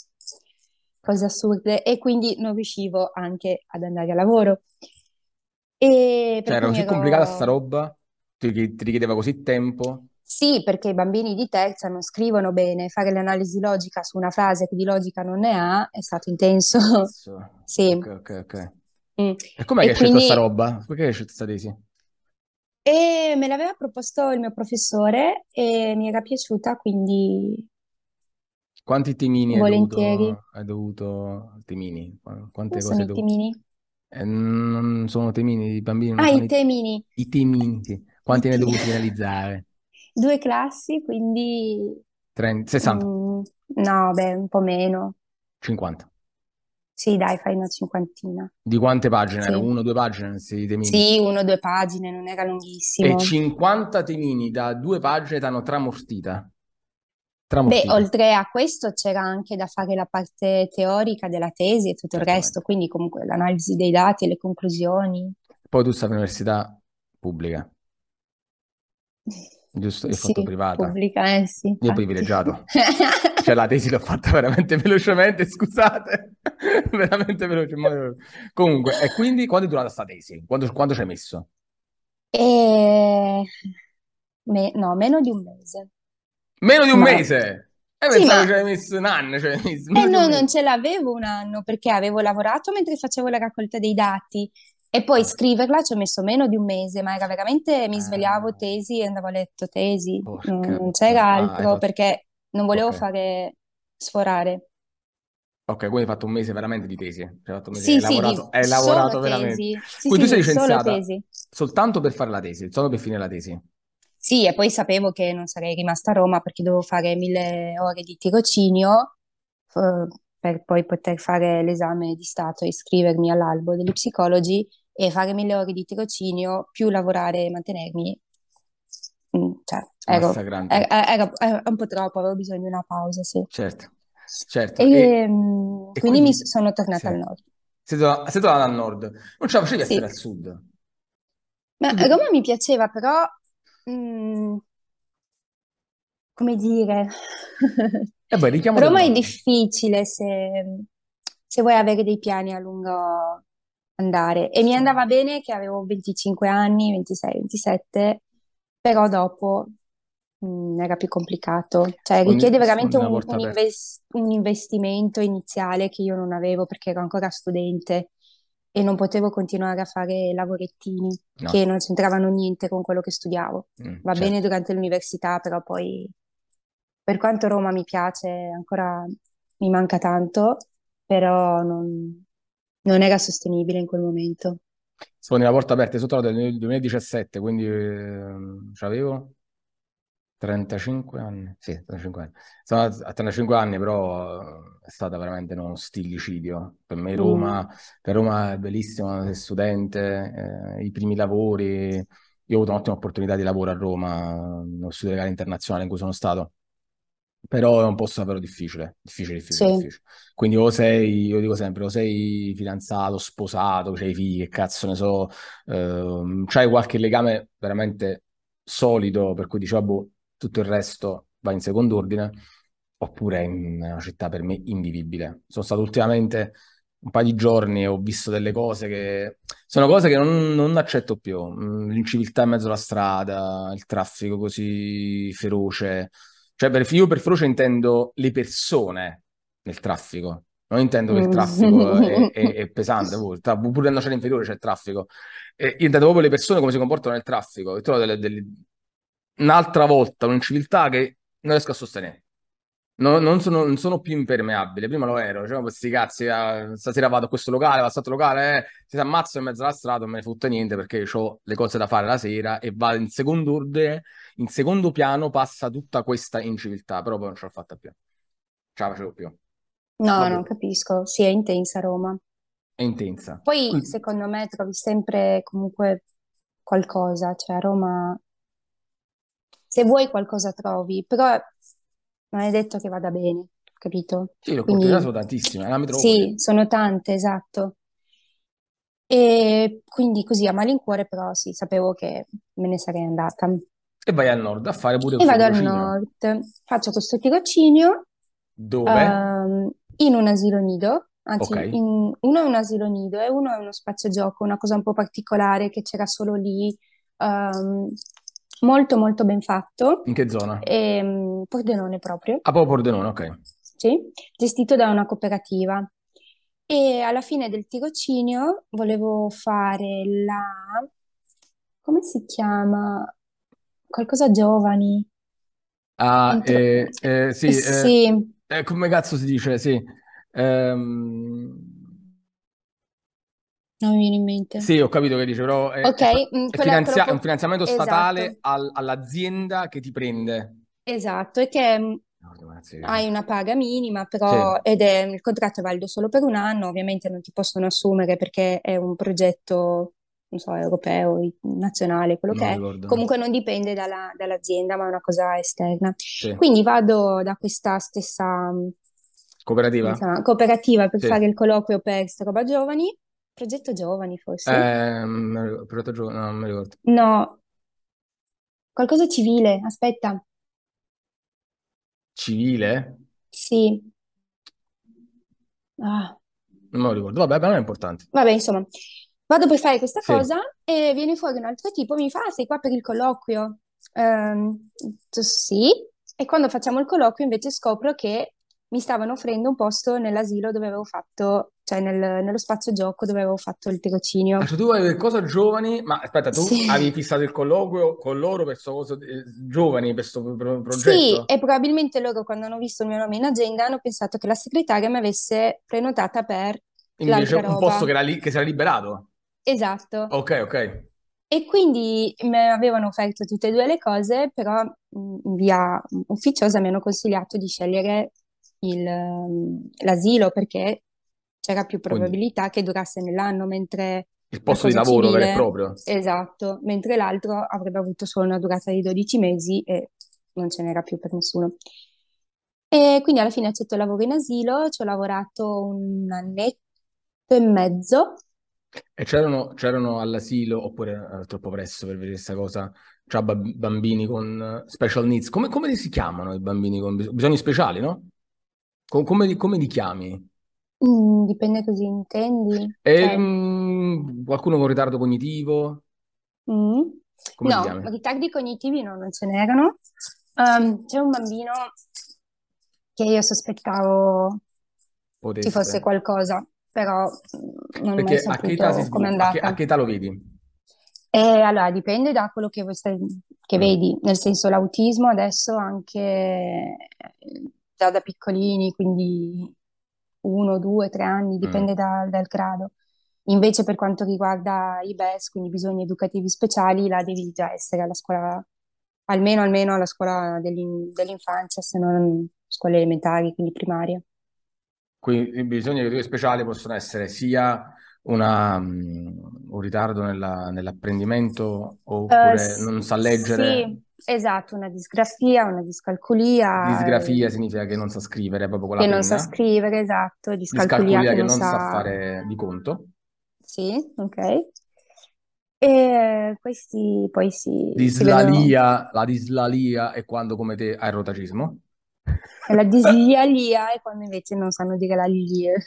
cose assurde, e quindi non riuscivo anche ad andare a lavoro. E Cioè, era così complicata sta roba? Ti, ti richiedeva così tempo? Sì, perché i bambini di terza non scrivono bene, fare l'analisi logica su una frase che di logica non ne ha è stato intenso. [LAUGHS] Sì. Ok, ok, ok. Mm. E com'è E che hai scelto sta quindi roba? Perché hai scelto sta tesi? e me l'aveva proposto il mio professore e mi era piaciuta, quindi Quanti temini hai volentieri. dovuto, hai dovuto, temini, Qu- quante cose sono hai dovuto? temini? Eh, non sono temini, i bambini non Ah, i temini. i temini, sì. Quanti ne hai dovuti realizzare? [LAUGHS] Due classi, quindi 30, 60, mm, no, beh, un po' meno. 50. Sì, dai, fai una cinquantina. Di quante pagine Sì. erano? Uno o due pagine questi temini? Sì, uno o due pagine, non era E lunghissimo. 50 temini da due pagine ti hanno tramortita. Beh, oltre a questo c'era anche da fare la parte teorica della tesi e tutto il resto, quindi comunque l'analisi dei dati e le conclusioni. Poi tu stai all'università pubblica, [LAUGHS] giusto? Io ho fatto Sì, privata. pubblica, eh sì, Io infatti. privilegiato. [LAUGHS] Cioè la tesi l'ho fatta veramente velocemente, scusate. [LAUGHS] Veramente veloce. Comunque, e quindi quando è durata sta tesi? Quando, quando ci hai messo? E... me- no, meno di un mese. Meno di un Ma mese! E sì, pensavo ma hai messo un anno, cioè, eh meno di no, non ce l'avevo un anno perché avevo lavorato mentre facevo la raccolta dei dati e poi scriverla ci ho messo meno di un mese, ma era veramente, mi svegliavo ah, tesi e andavo a letto tesi, porca non, c'era Ah, hai altro fatto... perché non volevo Ok. fare sforare. Ok, quindi hai fatto un mese veramente di tesi. Hai fatto un mese, Sì, hai sì, di lavorato, hai solo lavorato veramente. tesi. Sì, Quindi tu sei sì, solo licenziata tesi. soltanto per fare la tesi, solo per finire la tesi. Sì, e poi sapevo che non sarei rimasta a Roma perché dovevo fare mille ore di tirocinio eh, per poi poter fare l'esame di Stato e iscrivermi all'albo degli psicologi e fare mille ore di tirocinio più lavorare e mantenermi. Mm, Cioè, ero, era, era- era un po' troppo, avevo bisogno di una pausa, sì. Certo, certo. E, E mm, e quindi mi quindi, s- sono tornata sì, al nord. sei tornata, al nord. Non ce la facevi a stare Sì, al sud. ma Roma mi piaceva, però, mm, come dire, Eh beh, richiamo Roma è difficile se, se vuoi avere dei piani a lungo, andare. E mi andava bene che avevo 25 anni, 26, 27, però dopo mm, era più complicato. Cioè richiede veramente un, un, inves- un investimento iniziale che io non avevo perché ero ancora studente e non potevo continuare a fare lavorettini no. che non c'entravano niente con quello che studiavo. Mm, Va certo. bene durante l'università, però poi per quanto Roma mi piace, ancora mi manca tanto, però non, non era sostenibile in quel momento. Sono la porta aperta, sotto nel 2017, quindi eh, avevo 35 anni. Sì, 35 anni. Sono a 35 anni, però eh, è stata veramente uno stillicidio. Per me Roma, mm. per Roma è bellissima, sei studente, eh, i primi lavori. Io ho avuto un'ottima opportunità di lavoro a Roma, nello studio legale internazionale in cui sono stato però è un posto davvero difficile, difficile, difficile, sì. difficile. Quindi o sei, io dico sempre, o sei fidanzato, sposato, c'hai figli, che cazzo ne so, ehm, c'hai qualche legame veramente solido per cui dici, boh, tutto il resto va in secondo ordine, oppure è una città per me invivibile. Sono stato ultimamente un paio di giorni e ho visto delle cose che sono cose che non, non accetto più. Mm, l'inciviltà in mezzo alla strada, il traffico così feroce cioè, per, io per feroce intendo le persone nel traffico. Non intendo che il traffico è, è, è pesante, [LAUGHS] pure nella cena inferiore c'è il traffico. E io intendo proprio le persone come si comportano nel traffico. E trovo delle, delle... un'altra volta un'inciviltà che non riesco a sostenere. No, non, sono, non, sono, più impermeabile. Prima lo ero, diciamo questi cazzi. Eh, stasera vado a questo locale, vado a questo locale, eh, si ammazzo in mezzo alla strada, non me ne fotte niente perché ho le cose da fare la sera e va in secondo ordine, in secondo piano passa tutta questa inciviltà, però poi non ce l'ho fatta più. Ce la facevo più. No, non capisco. Sì, è intensa Roma. È intensa. Poi, Quindi... secondo me, trovi sempre comunque qualcosa. Cioè, a Roma, se vuoi qualcosa trovi, però non è detto che vada bene, capito? Sì, le opportunità Quindi, sono tantissime, è una sì, sono tante, esatto. E quindi così a malincuore, però sì, sapevo che me ne sarei andata. E vai al nord a fare pure E vado al nord, faccio questo tirocinio Dove? ehm, in un asilo nido, anzi, Ok. in- uno è un asilo nido e uno è uno spazio gioco, una cosa un po' particolare che c'era solo lì. ehm, molto molto ben fatto, In che zona? e, um, Pordenone proprio, Ah, proprio Pordenone, ok. sì, gestito da una cooperativa. E alla fine del tirocinio volevo fare la... come si chiama? Qualcosa giovani. Ah, Entro... eh, eh, sì, eh, sì. Eh, come cazzo si dice? Sì. Ehm... Non mi viene in mente. Sì, ho capito che dice, però è, Ok, è, mm, è quella- finanzia- è un finanziamento statale esatto, al- all'azienda che ti prende. esatto, e che mm, hai una paga minima, però ed è il contratto è valido solo per un anno, ovviamente non ti possono assumere perché è un progetto, non so, europeo, nazionale, quello che è. Comunque non dipende dalla- dall'azienda, ma è una cosa esterna. Sì. Quindi vado da questa stessa mm, Cooperativa? cooperativa per Sì. fare il colloquio per questa roba giovani Progetto Giovani, forse? Eh, progetto giovani, no, non mi ricordo. No, qualcosa civile, aspetta. Civile? Sì. Ah, Non me lo ricordo. Vabbè, non è importante. vabbè, insomma, vado per fare questa Sì. cosa e viene fuori un altro tipo, mi fa, "Ah, sei qua per il colloquio? Ehm, sì. E quando facciamo il colloquio invece scopro che mi stavano offrendo un posto nell'asilo dove avevo fatto, cioè nel- nello spazio gioco dove avevo fatto il tirocinio. Ah, cioè tu avevi cosa giovani, ma aspetta, tu Sì. avevi fissato il colloquio con loro per questo coso eh, giovani, per questo pro- Sì, progetto? e probabilmente loro quando hanno visto il mio nome in agenda hanno pensato che la segretaria mi avesse prenotata per Invece un posto roba. che era lì, che si era liberato. Esatto. Ok, ok. E quindi mi avevano offerto tutte e due le cose, però in via ufficiosa mi hanno consigliato di scegliere il, ehm, l'asilo perché c'era più Quindi probabilità che durasse nell'anno, mentre il posto di lavoro vero e proprio. esatto, mentre l'altro avrebbe avuto solo una durata di 12 mesi e non ce n'era più per nessuno. E quindi alla fine accetto il lavoro in asilo, ci ho lavorato un annetto e mezzo. E c'erano, c'erano all'asilo, oppure era troppo presto per vedere questa cosa, cioè bambini con special needs. Come, come si chiamano i bambini con bisogni speciali, no? Come, come, come li chiami? Mm, dipende così intendi. E, Cioè, mm, un- qualcuno con ritardo cognitivo? Mm. Come li No, chiami? ritardi cognitivi no, non ce n'erano. Ehm, c'è un bambino che io sospettavo ci fosse Potesse. qualcosa, però mm, non ho mai Perché a che età si saputo com'è sviluppa? A che, a andata. che età lo vedi? E allora dipende da quello che, voi stai- che Mm. vedi, nel senso l'autismo adesso anche eh, già da piccolini, quindi uno, due, tre anni, Mm. dipende da- dal grado. Invece per quanto riguarda i BES, quindi bisogni educativi speciali, là devi già essere alla scuola, almeno, almeno alla scuola dell'in- dell'infanzia, se non scuole elementari, quindi primarie. Quindi i bisogni educativi speciali possono essere sia una, mm, un ritardo nella- nell'apprendimento oppure s- non sa leggere. sì, esatto, una disgrafia, una discalculia, Disgrafia eh, significa che non sa scrivere proprio con la che non sa scrivere, esatto, discalculia Discalculia che che non sa sa... fare di conto. Sì, ok. E questi poi si, si vedono... Dislalia, la dislalia è quando come te hai il rotacismo. E la dislialia è quando invece non sanno dire la lie. [LAUGHS]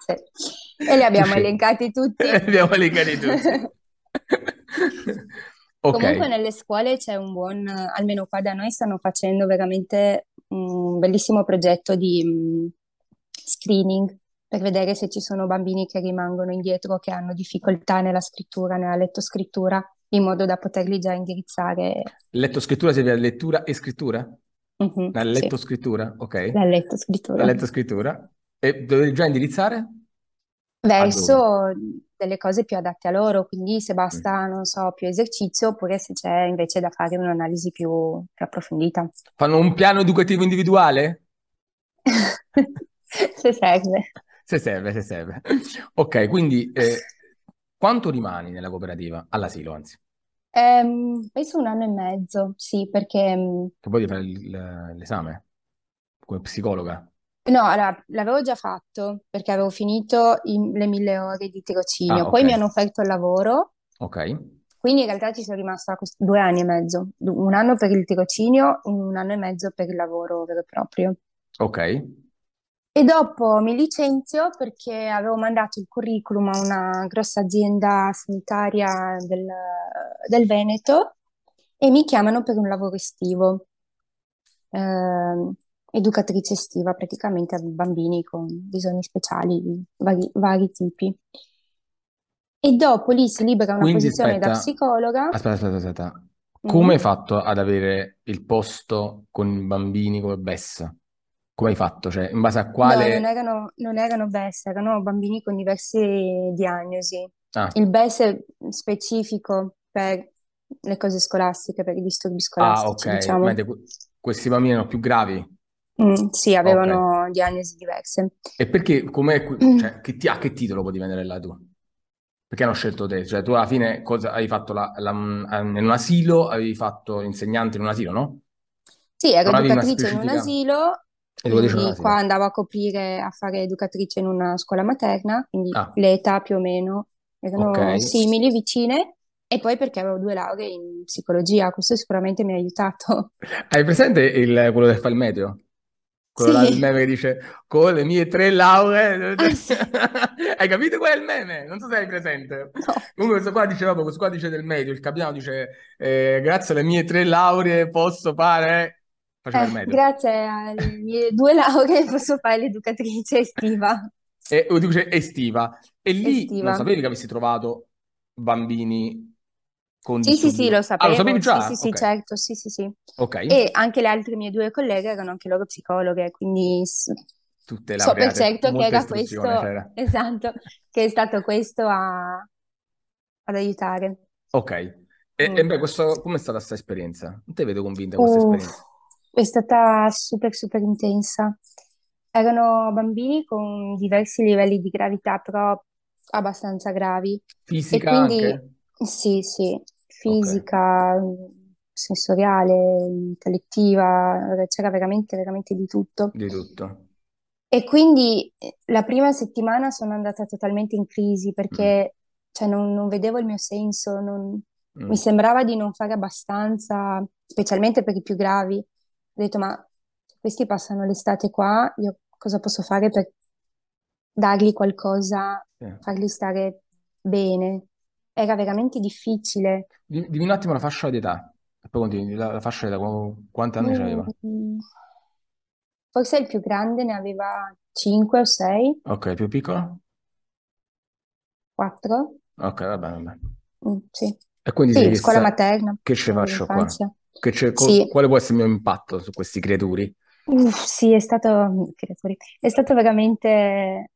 Sì. E li abbiamo elencati tutti. [LAUGHS] Li abbiamo elencati tutti. [LAUGHS] Ok, Comunque nelle scuole c'è un buon, almeno qua da noi stanno facendo veramente un bellissimo progetto di mm, screening per vedere se ci sono bambini che rimangono indietro, che hanno difficoltà nella scrittura, nella lettoscrittura, in modo da poterli già indirizzare. lettoscrittura serve a lettura e scrittura? Mhm, La sì, lettoscrittura, ok. la La lettoscrittura. lettoscrittura. E dovevi già indirizzare? Verso delle cose più adatte a loro, quindi se basta, non so, più esercizio, oppure se c'è invece da fare un'analisi più, più approfondita. Fanno un piano educativo individuale? [LAUGHS] Se serve. Se serve, se serve. Ok, quindi eh, quanto rimani nella cooperativa? All'asilo, anzi. Ehm, penso un anno e mezzo, sì, perché Che poi devi fare l'esame come psicologa. No, allora, l'avevo già fatto perché avevo finito i- le mille ore di Ah, tirocinio, poi ok, mi hanno offerto il lavoro, ok, quindi in realtà ci sono rimasta quest- due anni e mezzo, Du- un anno per il tirocinio, un anno e mezzo per il lavoro vero e proprio. ok. E dopo mi licenzio perché avevo mandato il curriculum a una grossa azienda sanitaria del, del Veneto e mi chiamano per un lavoro estivo, Ehm, educatrice estiva praticamente a bambini con bisogni speciali di vari, vari tipi. E dopo lì si libera una Quindi posizione da aspetta, psicologa. aspetta, aspetta, aspetta. Come Mhm. hai fatto ad avere il posto con bambini come BES? Come hai fatto? Cioè, in base a No, non quale... erano, non erano BES, erano bambini con diverse diagnosi. Ah, Il BES è specifico per le cose scolastiche, per i disturbi ah, scolastici, ok. diciamo. Que- questi bambini erano più gravi. Mm, sì, avevano diagnosi diverse. E perché, come, cioè, che ti- a che titolo potevi andare là tu? Perché hanno scelto te? Cioè, tu alla fine cosa hai fatto la, la- in un asilo, avevi fatto l'insegnante in un asilo, no? Sì, ero Non educatrice in un asilo, in un quindi qua asilo. andavo a coprire a fare educatrice in una scuola materna, quindi Ah, le età più o meno erano ok. simili, vicine, e poi perché avevo due lauree in psicologia, questo sicuramente mi ha aiutato. Hai presente il, quello che fa il meteo? Quello là, il Sì, meme che dice con le mie tre lauree. ah [LAUGHS] sì, Hai capito qual è il meme? Non so se hai presente. no. Comunque, questo qua dice proprio, questo qua dice del medio. Il capitano dice: eh, Grazie alle mie tre lauree posso fare. Eh, grazie alle mie due lauree posso fare l'educatrice estiva. E o dice estiva. E lì non Estiva. sapevi che avessi trovato bambini Sì, sì, disturbi. sì, lo Ah, lo sapevi sapevo. Sì, già? sì, sì, Ok, certo, sì, sì, sì. ok. E anche le altre mie due colleghe erano anche loro psicologhe, quindi Tutte so per certo che era questo, c'era. [LAUGHS] esatto, che è stato questo a- ad aiutare. Ok. E, Mm. e beh, questo, com'è stata questa esperienza? Non te vedo convinta con questa Uff, esperienza. è stata super, super intensa. Erano bambini con diversi livelli di gravità, però abbastanza gravi. E Fisica quindi, anche? sì, sì, Fisica, sensoriale, intellettiva, c'era veramente, veramente di tutto. Di tutto. E quindi eh, la prima settimana sono andata totalmente in crisi Mm, perché cioè, non, non vedevo il mio senso, non- mm. mi sembrava di non fare abbastanza, specialmente per i più gravi. Ho detto, ma questi passano l'estate qua, io cosa posso fare per dargli qualcosa, Sì. farli stare bene. Era veramente difficile. Di- Dimmi un attimo la fascia di età, e poi continui. La, la fascia di età, qu- quanti anni c'aveva? Mm, forse il più grande ne aveva 5 o 6, Ok, il più piccolo? 4. Ok, va bene, va bene. Mm, sì. E quindi Sì, scuola chissà materna, che ci faccio qua? Che c'è- co- Sì, quale può essere il mio impatto su questi creaturi? Uff, sì, è stato, creatori, è stato veramente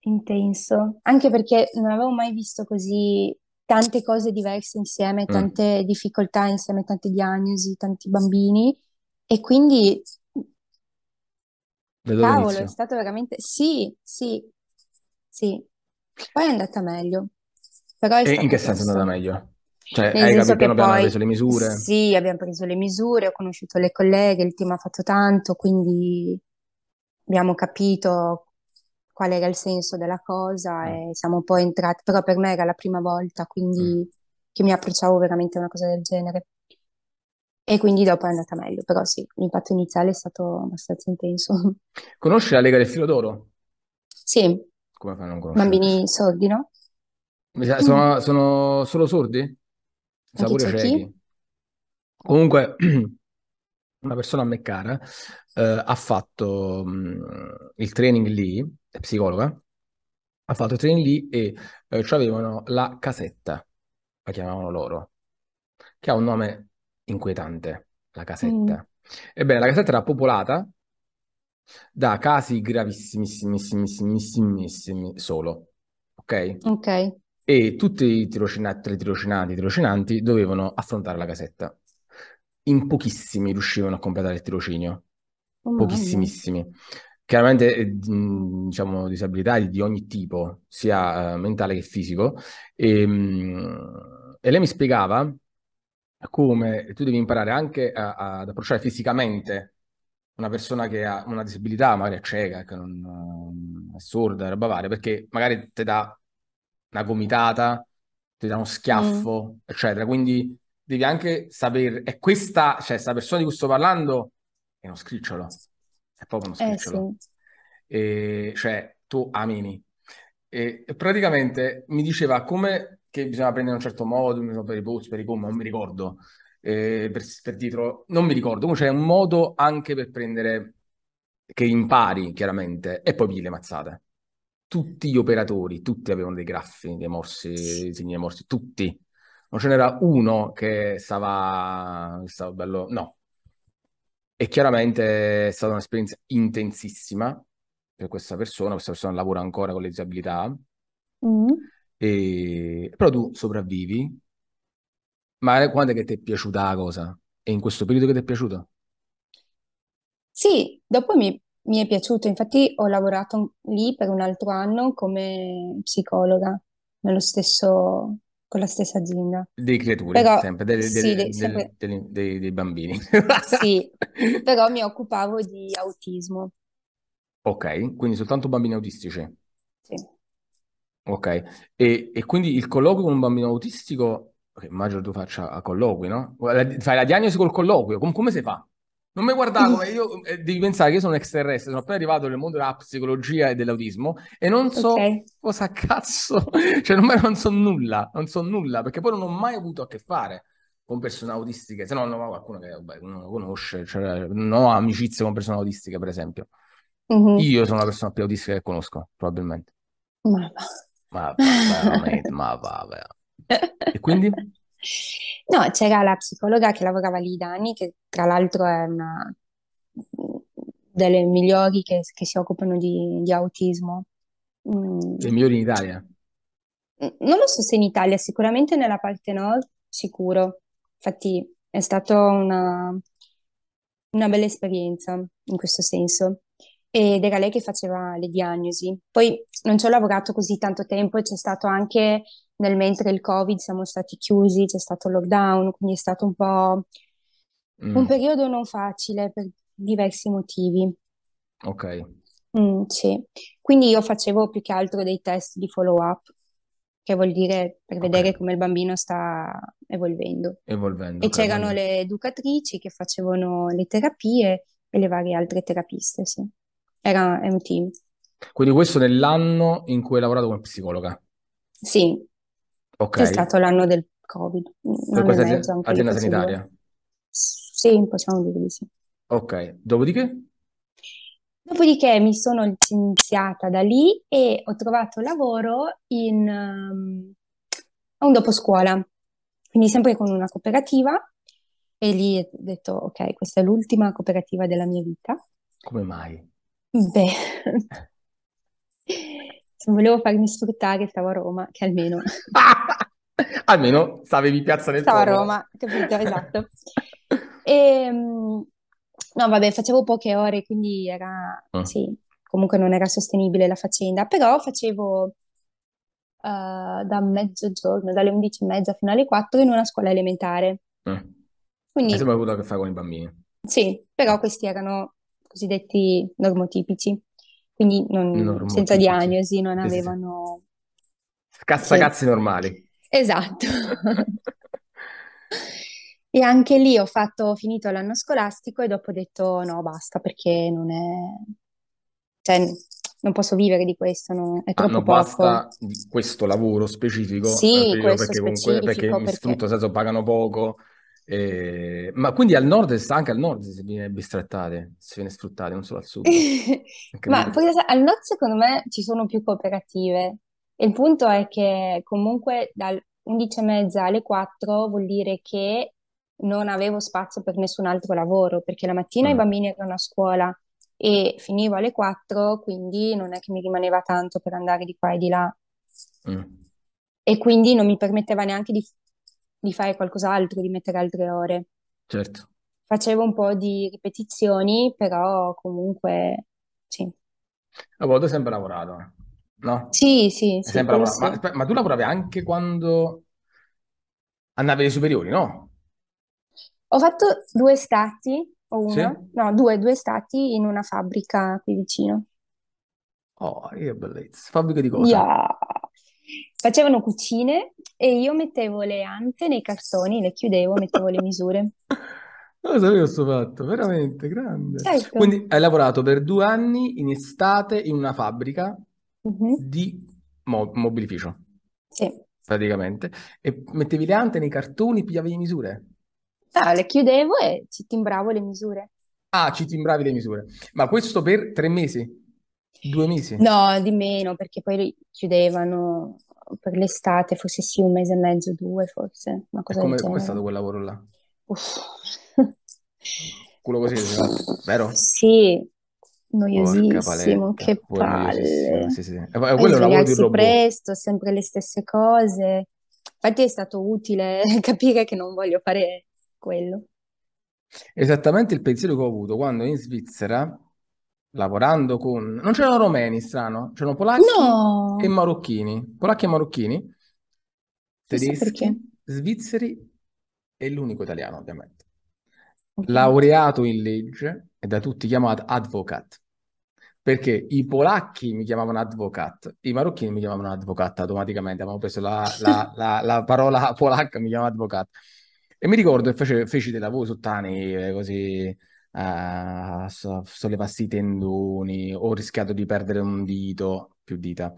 intenso, anche perché non avevo mai visto così tante cose diverse insieme, Mm, tante difficoltà insieme, tante diagnosi, tanti bambini, e quindi, da cavolo, è inizio? stato veramente, sì, sì, sì. Poi è andata meglio, però è E in che senso è andata meglio? Cioè, Nel hai senso capito, che piano piano preso le misure? sì, abbiamo preso le misure, ho conosciuto le colleghe, il team ha fatto tanto, quindi abbiamo capito qual era il senso della cosa Mm, e siamo poi entrati, però per me era la prima volta, mm. quindi che mi approcciavo veramente a una cosa del genere. E quindi dopo è andata meglio, però sì, l'impatto iniziale è stato abbastanza intenso. [LAUGHS] Conosci la Lega del Filo d'Oro? Sì, Come fai a non conoscere? bambini sordi, no? Sa- Mm. Sono, sono solo sordi? Sa pure c'è chi? Comunque, [CLEARS THROAT] una persona a me cara eh, ha fatto mh, il training lì, psicologa, ha fatto il training lì e eh, avevano la casetta, la chiamavano loro, che ha un nome inquietante, la Mm, casetta. Ebbene, la casetta era popolata da casi gravissimissimissimi solo, ok? ok. E tutti i tirocinanti, le tirocinanti, i tirocinanti dovevano affrontare la casetta. In pochissimi riuscivano a completare il tirocinio, Oh pochissimissimi. Chiaramente, eh, mh, diciamo, disabilità di, ogni tipo, sia eh, mentale che fisico. E, mh, e lei mi spiegava come tu devi imparare anche a- a- ad approcciare fisicamente una persona che ha una disabilità, magari è cieca, che non, è sorda, roba varia, perché magari ti dà una gomitata, ti dà uno Mm, schiaffo, eccetera. Quindi devi anche sapere, e questa, cioè, questa persona di cui sto parlando è uno scricciolo, è proprio uno eh scricciolo. sì. E, cioè, tu amini. E, praticamente mi diceva come che bisogna prendere in un certo modo, so, per i post, per i com, non mi ricordo, eh, per, per dietro, non mi ricordo, comunque c'è un modo anche per prendere, che impari chiaramente, e poi pigli le mazzate. Tutti gli operatori, tutti avevano dei graffi, dei morsi, dei segni dei morsi, tutti. Non ce n'era uno che stava, stava bello, no. E chiaramente è stata un'esperienza intensissima per questa persona, questa persona lavora ancora con le disabilità, Mm. e... però tu sopravvivi, ma quando è che ti è piaciuta la cosa? E in questo periodo che ti è piaciuto? Sì, dopo mi, mi è piaciuto, infatti ho lavorato lì per un altro anno come psicologa, nello stesso, con la stessa azienda. Dei creaturi, Però sempre, delle- sì, delle- de- del- sempre, dei, dei- dei bambini. sì, [LAUGHS] però mi occupavo di autismo. Ok, quindi soltanto bambini autistici. Sì. Ok, e, e quindi il colloquio con un bambino autistico, ok, immagino tu faccia a colloqui, no? Fai la diagnosi col colloquio, com- come si fa? Non mi guardare come io, eh, devi pensare che io sono extraterrestre, sono appena arrivato nel mondo della psicologia e dell'autismo e non so Ok. cosa cazzo, [LAUGHS] cioè non, non so nulla, non so nulla, perché poi non ho mai avuto a che fare con persone autistiche, se no non ho qualcuno che vabbè, uno conosce, cioè, non ho amicizie con persone autistiche, per esempio. Mhm. Io sono la persona più autistica che conosco, probabilmente. Ma va. Ma va, veramente, ma va, [LAUGHS] E quindi? No, c'era la psicologa che lavorava lì da anni, che tra l'altro è una delle migliori che, che si occupano di, di autismo. Mm, Le migliori in Italia. Non lo so se in Italia, sicuramente nella parte nord, sicuro. Infatti è stata una, una bella esperienza in questo senso. Ed era lei che faceva le diagnosi. Poi non ci ho lavorato così tanto tempo c'è stato anche nel mentre il Covid siamo stati chiusi, c'è stato il lockdown, quindi è stato un po' un Mm, periodo non facile per diversi motivi. ok, Mm, sì. Quindi io facevo più che altro dei test di follow-up, che vuol dire per ok, vedere come il bambino sta evolvendo. evolvendo, E ok, c'erano quindi, le educatrici che facevano le terapie e le varie altre terapiste, sì. Era è un team. quindi questo nell'anno in cui hai lavorato come psicologa. Sì, Ok, C'è stato l'anno del Covid, un per anno e questa mezzo, anche lì azienda forse due. sanitaria. Sì, possiamo dire di sì. Ok, dopodiché? Dopodiché mi sono licenziata da lì e ho trovato lavoro in, ehm, a un doposcuola, quindi sempre con una cooperativa e lì ho detto, ok, questa è l'ultima cooperativa della mia vita. Come mai? Beh, se [LAUGHS] volevo farmi sfruttare stavo a Roma, che almeno [LAUGHS] Almeno stavi in Piazza del stavo a. Roma, capito? Esatto. E, mm, no, vabbè, facevo poche ore, quindi era, Mm, sì, comunque non era sostenibile la faccenda, però facevo eh, da mezzogiorno, dalle 11 e mezza fino alle 4 in una scuola elementare. Hai Quindi sempre avuto a che fare con i bambini. sì, però questi erano cosiddetti normotipici, quindi non- senza Normotipici. diagnosi, non Sì, sì, sì. avevano... Sì, Cazzacazzi normali. esatto. [LAUGHS] E anche lì ho fatto, ho finito l'anno scolastico e dopo ho detto no, basta, perché non è... cioè, non posso vivere di questo, no, è Ah, troppo non poco. basta di questo lavoro specifico, Sì, questo perché comunque perché specifico, mi perché... sfrutto, nel senso pagano poco. Eh, Ma quindi al nord, anche al nord si viene bistrattate, si viene sfruttate, non solo al sud. [LAUGHS] Ma sai, al nord secondo me ci sono più cooperative. Il punto è che comunque dal 11 e mezza alle 4 vuol dire che non avevo spazio per nessun altro lavoro, perché la mattina i Mm, bambini erano a scuola e finivo alle 4, quindi non è che mi rimaneva tanto per andare di qua e di là. mm. E quindi non mi permetteva neanche di, di fare qualcos'altro, di mettere altre ore. Certo. Facevo un po' di ripetizioni, però comunque sì. Tu hai sempre lavorato, no? Sì, sì, sì, sempre quello lavorato. Ma, sì. ma tu lavoravi anche quando andavi alle superiori, no? Ho fatto due stati, o Sì? uno, no, due, due stati in una fabbrica qui vicino. Oh, che bellezza. Fabbrica di cosa? Yeah. Facevano cucine e io mettevo le ante nei cartoni, le chiudevo, mettevo le misure. [LAUGHS] Non lo sapevo questo fatto, veramente grande. Certo. Quindi hai lavorato per due anni in estate in una fabbrica Mhm. di mo- mobilificio, Sì. praticamente, e mettevi le ante nei cartoni, pigliavi le misure. Ah, le chiudevo e ci timbravo le misure. Ah, ci timbravi le misure. Ma questo per tre mesi? Due mesi? No, di meno, perché poi chiudevano per l'estate, forse sì, un mese e mezzo, due, forse, una E cosa del come com'è stato quel lavoro là? Uff. Culo così, fa, vero? Sì, noiosissimo, paletta, che palle. sì, sì. E poi- E quello è un lavoro di robot. presto, sempre le stesse cose. Infatti è stato utile [LAUGHS] capire che non voglio fare quello. Esattamente il pensiero che ho avuto quando in Svizzera, lavorando con... Non c'erano romeni, strano, c'erano polacchi e No, marocchini. Polacchi e marocchini, tedeschi, svizzeri e l'unico italiano, ovviamente. Ovviamente. Laureato in legge e da tutti chiamato advocat. Perché i polacchi mi chiamavano advocat, i marocchini mi chiamavano advocat automaticamente, avevamo preso la, la- [LAUGHS] la- la parola polacca, mi chiamava advocat. E mi ricordo che fece- feci dei lavori sottani, così, eh, so- sollevassi i tendoni, ho rischiato di perdere un dito, più dita.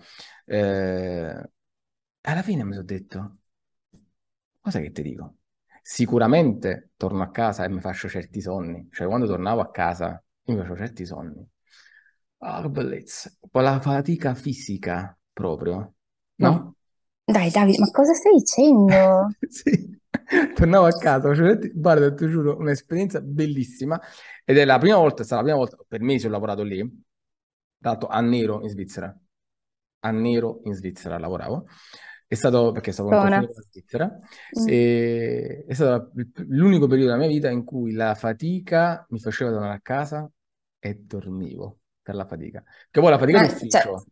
Eh, alla fine mi sono detto, cosa che ti dico? Sicuramente torno a casa e mi faccio certi sonni, cioè quando tornavo a casa io mi facevo certi sonni. Ah, che bellezza. Poi la fatica fisica proprio, No, no? dai Davide, ma cosa stai dicendo? [LAUGHS] Sì, tornavo a casa, guarda, ti giuro, un'esperienza bellissima ed è la prima volta, è stata la prima volta, per mesi ho lavorato lì, l'altro a nero in Svizzera, a nero in Svizzera lavoravo, è stato perché stavo in Buona. la Svizzera Mm. e è stato l'unico periodo della mia vita in cui la fatica mi faceva tornare a casa e dormivo per la fatica. Che poi la fatica Ma, cioè, d'ufficio,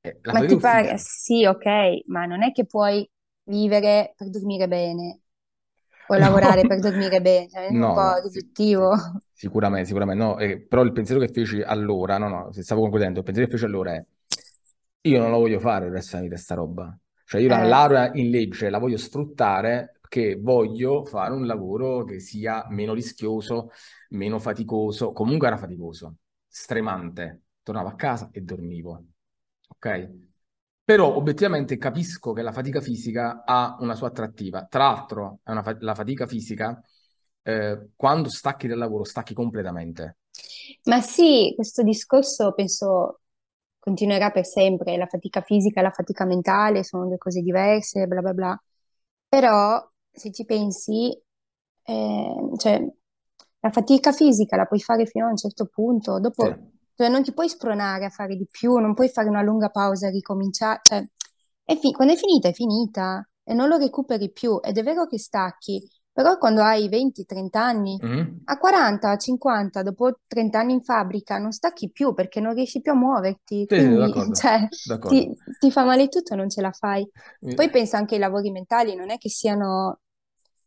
eh, la ma fatica ti pare, sì, ok, ma non è che puoi vivere per dormire bene no, lavorare per dormire bene, cioè, è un no, po' no, riduttivo. sicuramente, sicuramente, no, eh, però il pensiero che feci allora, no, no, se stavo concludendo, il pensiero che feci allora è, io non lo voglio fare il resto della vita sta roba, cioè io la Eh, laurea in legge la voglio sfruttare perché voglio fare un lavoro che sia meno rischioso, meno faticoso, comunque era faticoso, stremante, tornavo a casa e dormivo, ok? Però obiettivamente capisco che la fatica fisica ha una sua attrattiva. Tra l'altro, fa- la fatica fisica, eh, quando stacchi dal lavoro, stacchi completamente. Ma sì, questo discorso penso continuerà per sempre. La fatica fisica e la fatica mentale sono due cose diverse, bla bla bla. Però se ci pensi, eh, cioè, la fatica fisica la puoi fare fino a un certo punto, dopo Sì. Cioè, non ti puoi spronare a fare di più, non puoi fare una lunga pausa e ricominciare, cioè, è fi- quando è finita è finita e non lo recuperi più ed è vero che stacchi, però quando hai 20-30 anni, Mhm. a 40, a 50, dopo 30 anni in fabbrica non stacchi più perché non riesci più a muoverti, Sì, quindi d'accordo, [LAUGHS] cioè, d'accordo. ti, ti fa male tutto e non ce la fai. Poi penso anche ai lavori mentali, non è che siano...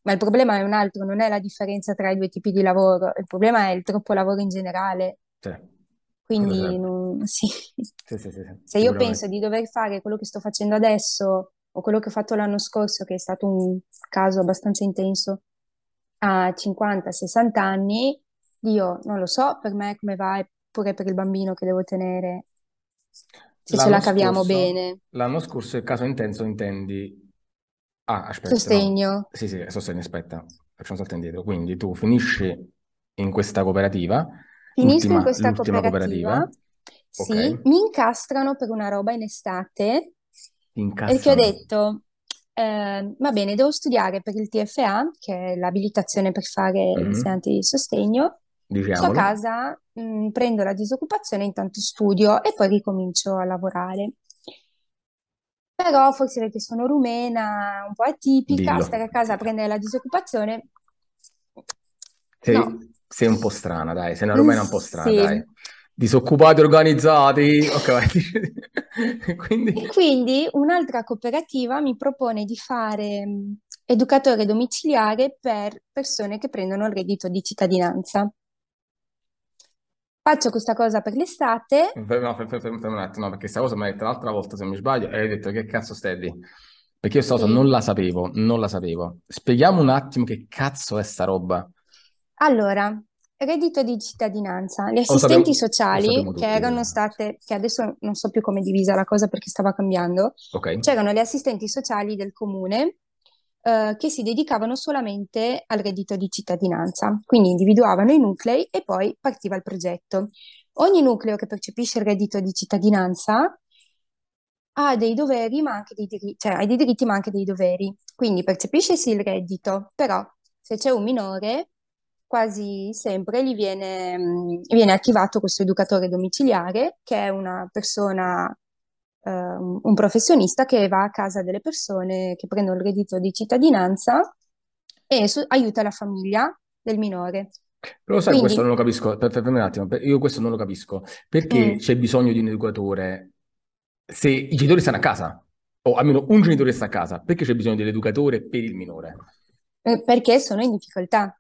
Ma il problema è un altro, non è la differenza tra i due tipi di lavoro, il problema è il troppo lavoro in generale. Sì, Quindi non- [LAUGHS] sì. Sì, sì, Se io penso di dover fare quello che sto facendo adesso o quello che ho fatto l'anno scorso, che è stato un caso abbastanza intenso, a 50-60 anni, io non lo so per me come va, eppure per il bambino che devo tenere, se ce la L'anno caviamo scorso, bene. l'anno scorso il caso intenso intendi... Ah, aspetta, no. Sostegno. Sì, sì, sostegno, aspetta, facciamo un salto indietro. Quindi tu finisci in questa cooperativa, Finisco in l'ultima, questa l'ultima cooperativa, cooperativa, sì, ok, mi incastrano per una roba in estate perché ho detto, eh, va bene, devo studiare per il TFA, che è l'abilitazione per fare Mhm. l'insegnante di sostegno. Sto a Diciamolo. casa, mh, prendo la disoccupazione, intanto studio e poi ricomincio a lavorare. Però forse perché sono rumena, un po' atipica, stare Dillo. a casa a prendere la disoccupazione, Sei, no. Sei un po' strana, dai, sei una romena un po' strana, Sì. dai. Disoccupati organizzati, ok, vai. [LAUGHS] E Quindi, quindi un'altra cooperativa mi propone di fare mh, educatore domiciliare per persone che prendono il reddito di cittadinanza. Faccio questa cosa per l'estate. no, fermi, fermi, fermi un attimo, no, perché questa cosa mi hai detto l'altra volta, se non mi sbaglio, e hai detto che cazzo stai lì? Perché io sta Sì. non la sapevo, non la sapevo. Spieghiamo un attimo che cazzo è sta roba. Allora, reddito di cittadinanza. Le Lo sappiamo, assistenti lo sociali sappiamo che tutti, erano state, che adesso non so più come è divisa la cosa perché stava cambiando, ok? c'erano le assistenti sociali del comune eh, che si dedicavano solamente al reddito di cittadinanza. Quindi individuavano i nuclei e poi partiva il progetto. Ogni nucleo che percepisce il reddito di cittadinanza ha dei doveri, ma anche dei diritti, cioè ha dei diritti, ma anche dei doveri. Quindi percepisce sì il reddito, però se c'è un minore, quasi sempre gli viene, viene attivato questo educatore domiciliare, che è una persona, eh, un professionista che va a casa delle persone che prendono il reddito di cittadinanza e su- aiuta la famiglia del minore. Però lo sai, questo non Quindi, lo capisco, per- fermi un attimo, per- io questo non lo capisco. Perché mm, c'è bisogno di un educatore se i genitori stanno a casa? O almeno un genitore sta a casa, perché c'è bisogno dell'educatore per il minore? eh, perché sono in difficoltà.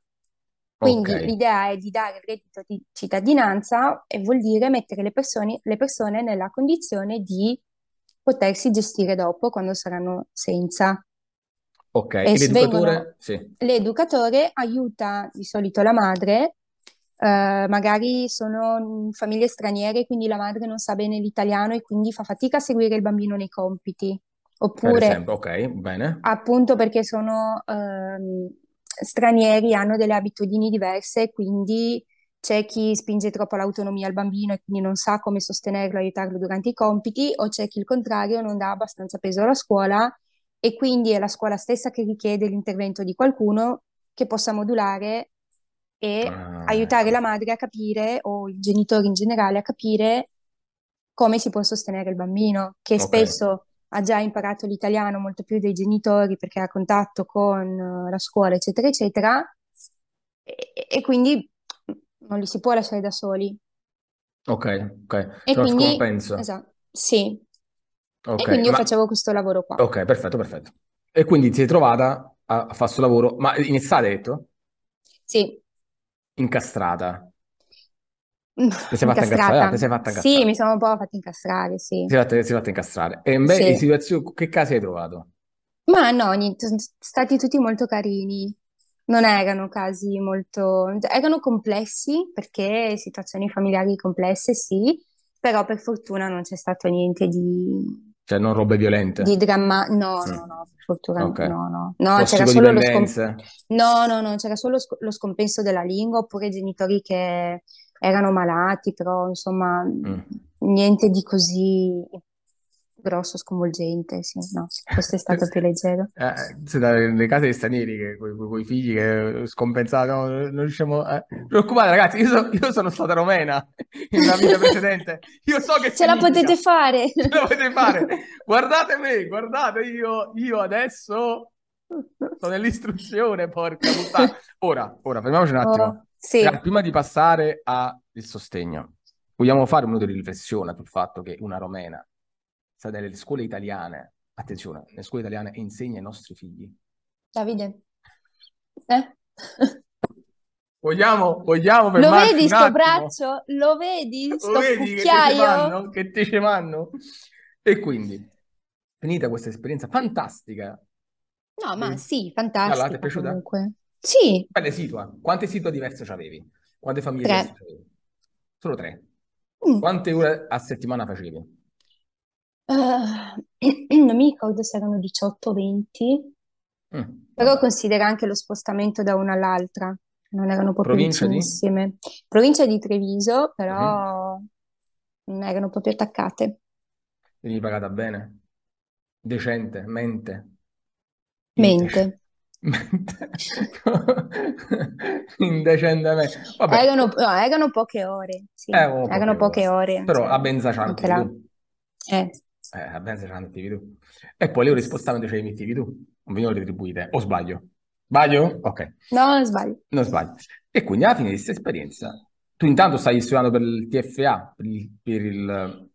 Quindi Ok, l'idea è di dare il reddito di cittadinanza e vuol dire mettere le persone, le persone nella condizione di potersi gestire dopo quando saranno senza. ok. E E s- vengono, l'educatore? Sì, l'educatore aiuta di solito la madre, eh, magari sono famiglie straniere, quindi la madre non sa bene l'italiano e quindi fa fatica a seguire il bambino nei compiti. per Oppure esempio, ok, bene. appunto perché sono ehm, stranieri, hanno delle abitudini diverse, quindi c'è chi spinge troppo l'autonomia al bambino e quindi non sa come sostenerlo, aiutarlo durante i compiti, o c'è chi il contrario non dà abbastanza peso alla scuola e quindi è la scuola stessa che richiede l'intervento di qualcuno che possa modulare e Ah, aiutare la ecco. madre a capire, o i genitori in generale a capire come si può sostenere il bambino, che Ok, spesso ha già imparato l'italiano molto più dei genitori perché ha contatto con eh, la scuola, eccetera, eccetera, e, e quindi non li si può lasciare da soli. ok, ok. E C'è uno quindi, esatto, sì. E Ok, quindi io ma... facevo questo lavoro qua. Ok, perfetto, perfetto. E quindi ti sei trovata a, a fare questo lavoro, ma in estate hai detto? Sì, Incastrata. Ti sei fatta incastrare? Ti sei fatta Sì, incastrare. mi sono un po' fatta incastrare, Ti sì. sei fatta, ti sei fatta incastrare. E beh, in Sì. situazioni, che casi hai trovato? Ma no, niente, sono stati tutti molto carini. Non erano casi molto... erano complessi perché situazioni familiari complesse, sì, però per fortuna non c'è stato niente di, Cioè, non robe violente. Di dramma... No, Mm. no, no, per fortuna Ok. no, no. No, c'era solo lo scom- Tossicodipendenze. No, no, no, c'era solo sc- lo scompenso della lingua oppure genitori che erano malati, però insomma Mm. niente di così grosso, sconvolgente, sì, no, questo è stato più leggero. Eh, dalle case dei stranieri che con i figli che scompensano, non riusciamo a... Preoccupate ragazzi, io, so- io sono stata romena [LAUGHS] in una vita precedente, io so che Ce la potete fare! Ce la potete fare. Guardate me, guardate io, io adesso sono nell'istruzione, porca puttana. Ora, ora, fermiamoci un attimo. Oh, sì, Ragazzi, prima di passare al sostegno, vogliamo fare un minuto di riflessione sul fatto che una romena sta nelle scuole italiane, attenzione, nelle scuole italiane e insegna ai nostri figli. Davide. Eh? [LAUGHS] Vogliamo, vogliamo Lo vedi sto braccio? Lo vedi Lo sto vedi cucchiaio? Che te ce vanno? E quindi, finita questa esperienza fantastica, No, ma eh, sì, allora, ti è fantastica piaciuta? comunque. Sì, Belle situa. Quante situa diverse avevi? Quante famiglie tre. diverse avevi? Solo tre. Mm. Quante ore a settimana facevi? Eh, [CLEARS THROAT] non mi ricordo se erano 18 o 20, Mm, però considera anche lo spostamento da una all'altra, non erano proprio Provincia di? vicinissime. Provincia di Treviso, però non erano proprio attaccate. Venivi pagata bene? Decente? Mente? Indecente? Mente. Mente. Indecentemente. Vabbè, Erano, no, erano poche ore, sì, erano erano poche poche ore. ore, Però cioè, a Benza mettevi là. tu. Eh. Eh, a Benza mettevi tu. E poi le ore di spostamento ce le mettevi tu. Non venivano retribuite. O sbaglio? Sbaglio? Ok. No, non sbaglio. Non sbaglio. E quindi alla fine di questa esperienza, tu intanto stai studiando per il TFA, per il, per il,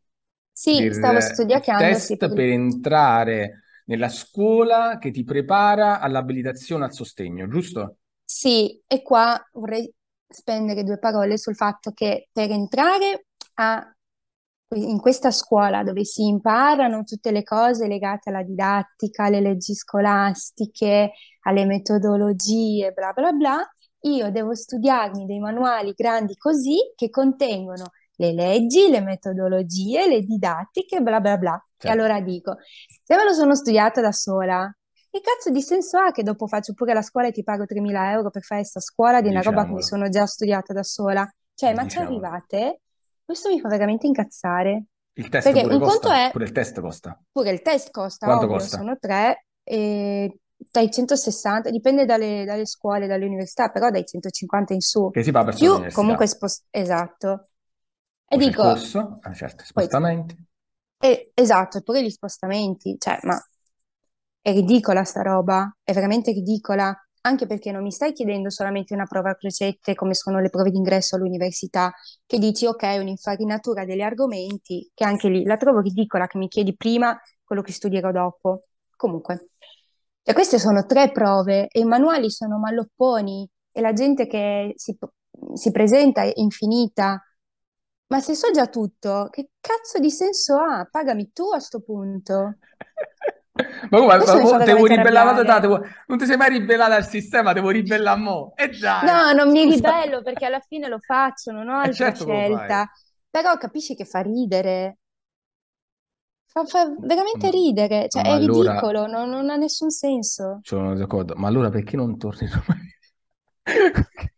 Sì, per stavo studiando, test sì, per- per entrare nella scuola che ti prepara all'abilitazione al sostegno, giusto? Sì, e qua vorrei spendere due parole sul fatto che per entrare a- in questa scuola dove si imparano tutte le cose legate alla didattica, alle leggi scolastiche, alle metodologie, bla bla bla, io devo studiarmi dei manuali grandi così che contengono le leggi, le metodologie, le didattiche, bla bla bla. E Certo. allora dico, se me lo sono studiata da sola, che cazzo di senso ha che dopo faccio pure la scuola e ti pago 3.000 euro per fare sta scuola di una roba che mi Diciamolo. sono già studiata da sola? Cioè, ma ci Diciamolo. arrivate? Questo mi fa veramente incazzare. Il test Perché pure un conto costa? è, Pure il test costa. pure il test costa, Quanto ovvio, costa? sono tre, e dai 160, dipende dalle, dalle scuole, dalle università, però dai 150 in su. Che si fa verso Più comunque spost- esatto. E Poi dico, corso, ah, certo, poi, spostamenti. e- esatto, e pure gli spostamenti, cioè, ma è ridicola sta roba, è veramente ridicola, anche perché non mi stai chiedendo solamente una prova a crocette come sono le prove d'ingresso all'università, che dici ok, un'infarinatura degli argomenti, che anche lì la trovo ridicola che mi chiedi prima quello che studierò dopo. Comunque, e queste sono tre prove e i manuali sono mallopponi e la gente che si, si presenta è infinita. Ma se so già tutto, che cazzo di senso ha? Pagami tu a sto punto. [LAUGHS] Ma come, Questo mi fa mo te vuoi veramente ribellare la arrabbiare. te vuoi- non ti sei mai ribellata al sistema, te vuoi ribellare a mo'. E dai, No, non mi scusa. ribello perché alla fine lo faccio, non ho E altra certo che lo fai. scelta. Però capisci che fa ridere. Fa, fa veramente Ma, ridere, cioè ma è allora, ridicolo, non, non ha nessun senso. sono d'accordo, ma allora perché non torni in Romania?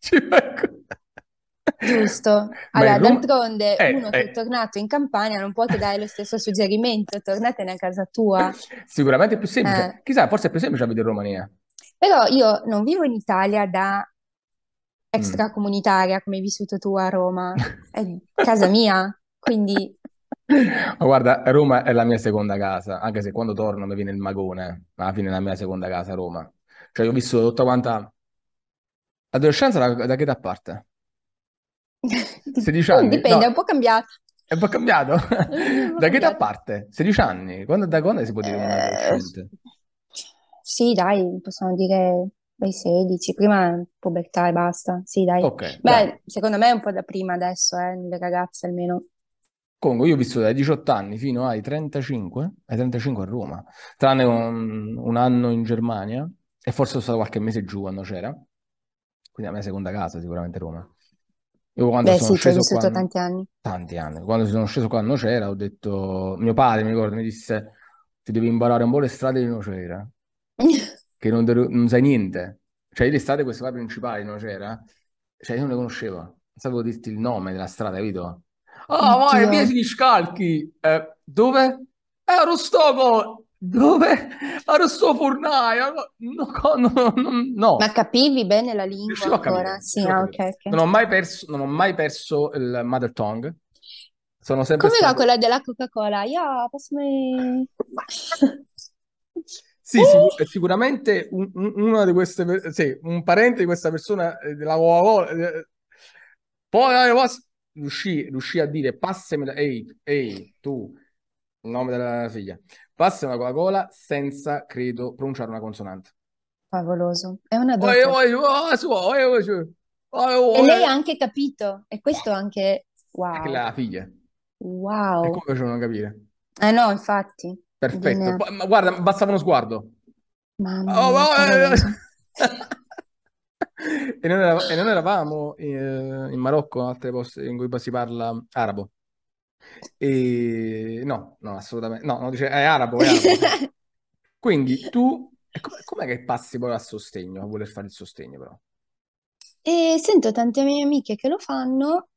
Ci co- Giusto. Allora, d'altronde Eh, uno che è eh, tornato in Campania non può che dare lo stesso suggerimento, tornatene a casa tua. [LAUGHS] Sicuramente è più semplice. Eh. Chissà, forse è più semplice abitare in Romania. Però io non vivo in Italia da Mm. extracomunitaria come hai vissuto tu a Roma, [LAUGHS] è casa mia, quindi Ma guarda, Roma è la mia seconda casa, anche se quando torno mi viene il magone, ma alla fine è la mia seconda casa Roma. Cioè, io ho visto tutta quanta... L'adolescenza da, da che età parte? [LAUGHS] 16 Uh, anni? dipende, è No, un po' cambiato. è un po' cambiato. [LAUGHS] È un po' [LAUGHS] Da che età parte? 16 anni? Quando, da quando si può dire Eh, sì, dai, possiamo dire dai 16, prima pubertà e basta. Sì, dai. Ok, dai. Beh, secondo me è un po' da prima adesso, eh, nelle ragazze almeno. Comunque, io ho vissuto dai 18 anni fino ai 35, ai 35 a Roma, tranne un, un anno in Germania e forse sono stato qualche mese giù quando c'era, quindi la mia seconda casa sicuramente Roma. Io quando Beh, sono sì, sceso qua, tanti anni. tanti anni, quando sono sceso qua non c'era, ho detto, mio padre mi ricordo, mi disse, ti devi imparare un po' le strade di Nocera, [LAUGHS] che non, non sai niente. Cioè, io le strade queste qua principali di Nocera, cioè io non le conoscevo, non sapevo dirti il nome della strada, capito? Ah, vai, Oddio. via di Scalchi. Eh, dove? Eh, a Rostoco. Dove? A Rostoco Fornaio. No, no, no. Ma capivi bene la lingua ancora? Sì, ah, capire. ok, ok. Non ho mai perso, non ho mai perso il mother tongue. Sono sempre Come va stato... quella della Coca-Cola? Ja, passami... Sì, sicu- sicuramente un- un- una di queste, per- sì, un parente di questa persona eh, della Coca-Cola, eh, poi eh, riuscì, riuscì a dire passamela, ehi, ehi, tu, il nome della figlia, passami la Coca-Cola senza, credo, pronunciare una consonante. Favoloso. È una dote. su, oi, E lei ha anche capito. E questo anche... Wow. la figlia. E Wow. come facevano a capire? Eh no, infatti. Perfetto. Viene... Poi- Ma guarda, bastava uno sguardo. Mamma Oh, mia, oh, eh, favoloso. [LAUGHS] E non, era- e non eravamo eh, in Marocco, altre posti in cui si parla arabo. E no, no, assolutamente. No, no, dice, è arabo, è arabo. [LAUGHS] Quindi tu, com- com'è che passi poi al sostegno, a voler fare il sostegno però? E sento tante mie amiche che lo fanno,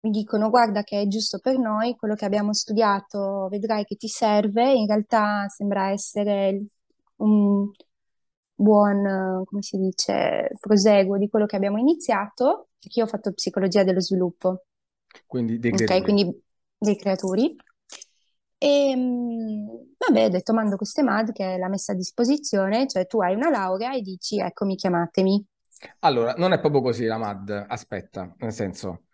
mi dicono guarda che è giusto per noi, quello che abbiamo studiato, vedrai che ti serve, in realtà sembra essere un buon, come si dice, proseguo di quello che abbiamo iniziato, perché io ho fatto psicologia dello sviluppo, Quindi dei ok? Quindi dei creatori. E mm, vabbè, ho detto mando queste MAD che è la messa a disposizione, cioè tu hai una laurea e dici eccomi, chiamatemi. Allora, non è proprio così la MAD, aspetta, nel senso,